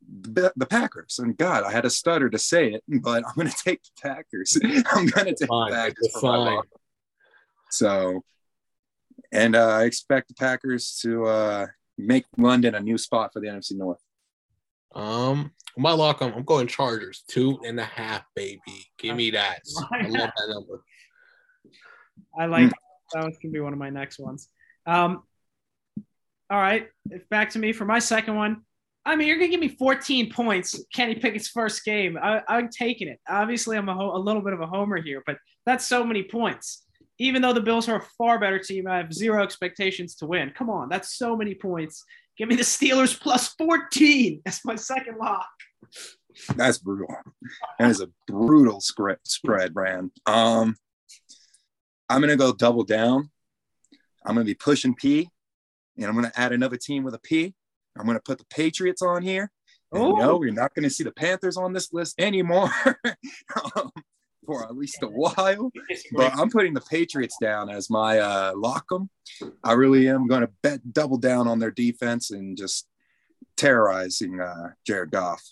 the, the, Packers. And God, I had a stutter to say it, but I'm going to take the Packers. I'm going to take fine, the Packers for my So, and uh, I expect the Packers to uh, make London a new spot for the NFC North. Um, my lock, I'm, I'm going Chargers two and a half, baby. Give me that. I love that number. I like that one. Can be one of my next ones. Um, all right, back to me for my second one. I mean, you're gonna give me 14 points. Kenny Pickett's first game. I, am taking it. Obviously, I'm a, ho- a little bit of a homer here, but that's so many points. Even though the Bills are a far better team, I have zero expectations to win. Come on, that's so many points. Give me the Steelers plus 14. That's my second lock. That's brutal. That is a brutal spread, spread Brand. Um, I'm going to go double down. I'm going to be pushing P, and I'm going to add another team with a P. I'm going to put the Patriots on here. Oh, no, we're not going to see the Panthers on this list anymore. um, for at least a while. But I'm putting the Patriots down as my uh, lock 'em. I really am going to bet double down on their defense and just terrorizing uh, Jared Goff.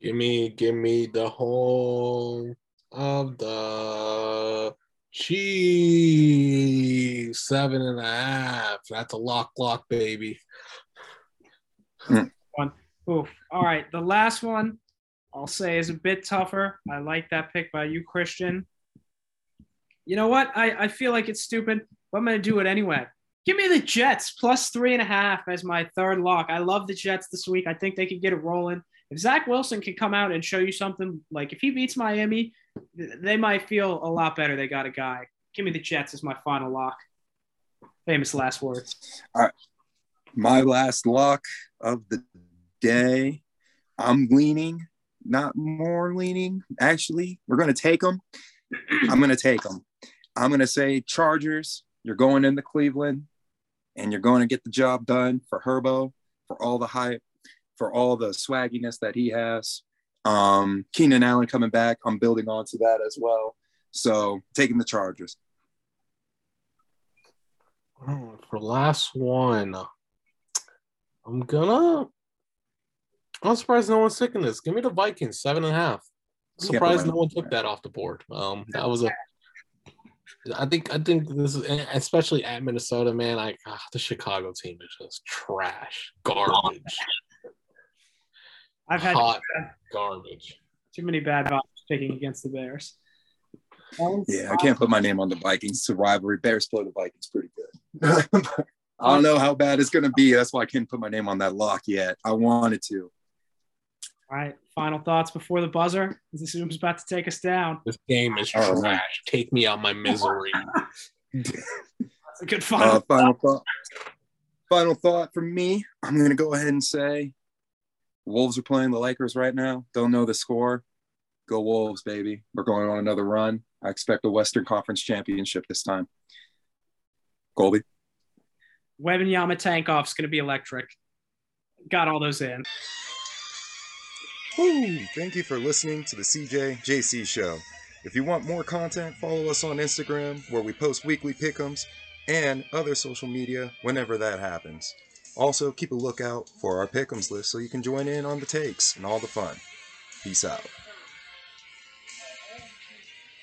Give me, give me the home of the Chiefs, seven and a half. That's a lock, lock, baby. One. Oof. All right, the last one I'll say is a bit tougher. I like that pick by you, Cristian. You know what? I, I feel like it's stupid, but I'm going to do it anyway. Give me the Jets plus three and a half as my third lock. I love the Jets this week. I think they could get it rolling. If Zach Wilson can come out and show you something, like if he beats Miami, they might feel a lot better. They got a guy. Give me the Jets as my final lock. Famous last words. All right. My last lock of the day. I'm leaning not more leaning. Actually, we're going to take them. I'm going to take them. I'm going to say Chargers. You're going into Cleveland. and you're going to get the job done for Herbo, for all the hype, for all the swagginess that he has. Um, Keenan Allen coming back, I'm building onto that as well. So taking the Chargers. Oh, For last one, I'm gonna. I'm surprised no one's taking this. Give me the Vikings seven and a half. Surprised no one took that off the board. Um, that was a. I think I think this is especially at Minnesota, man. Like ah, the Chicago team is just trash, garbage, I've had hot garbage. too many bad vibes picking against the Bears. Yeah, I can't put my name on the Vikings. It's a rivalry. Bears play the Vikings pretty good. I don't know how bad it's going to be. That's why I can't put my name on that lock yet. I wanted to. All right, final thoughts before the buzzer. This is about to take us down. This game is Oh, man. trash. Take me out my misery. That's a good final. Uh, final thought. Final thought from me. I'm going to go ahead and say Wolves are playing the Lakers right now. Don't know the score. Go Wolves, baby. We're going on another run. I expect a Western Conference championship this time. Colby. Webb Yama Tankoff's going to be electric. Got all those in. Woo! Thank you for listening to the CJ JC Show. If you want more content, follow us on Instagram where we post weekly pickums and other social media whenever that happens. Also, keep a lookout for our pickums list so you can join in on the takes and all the fun. Peace out.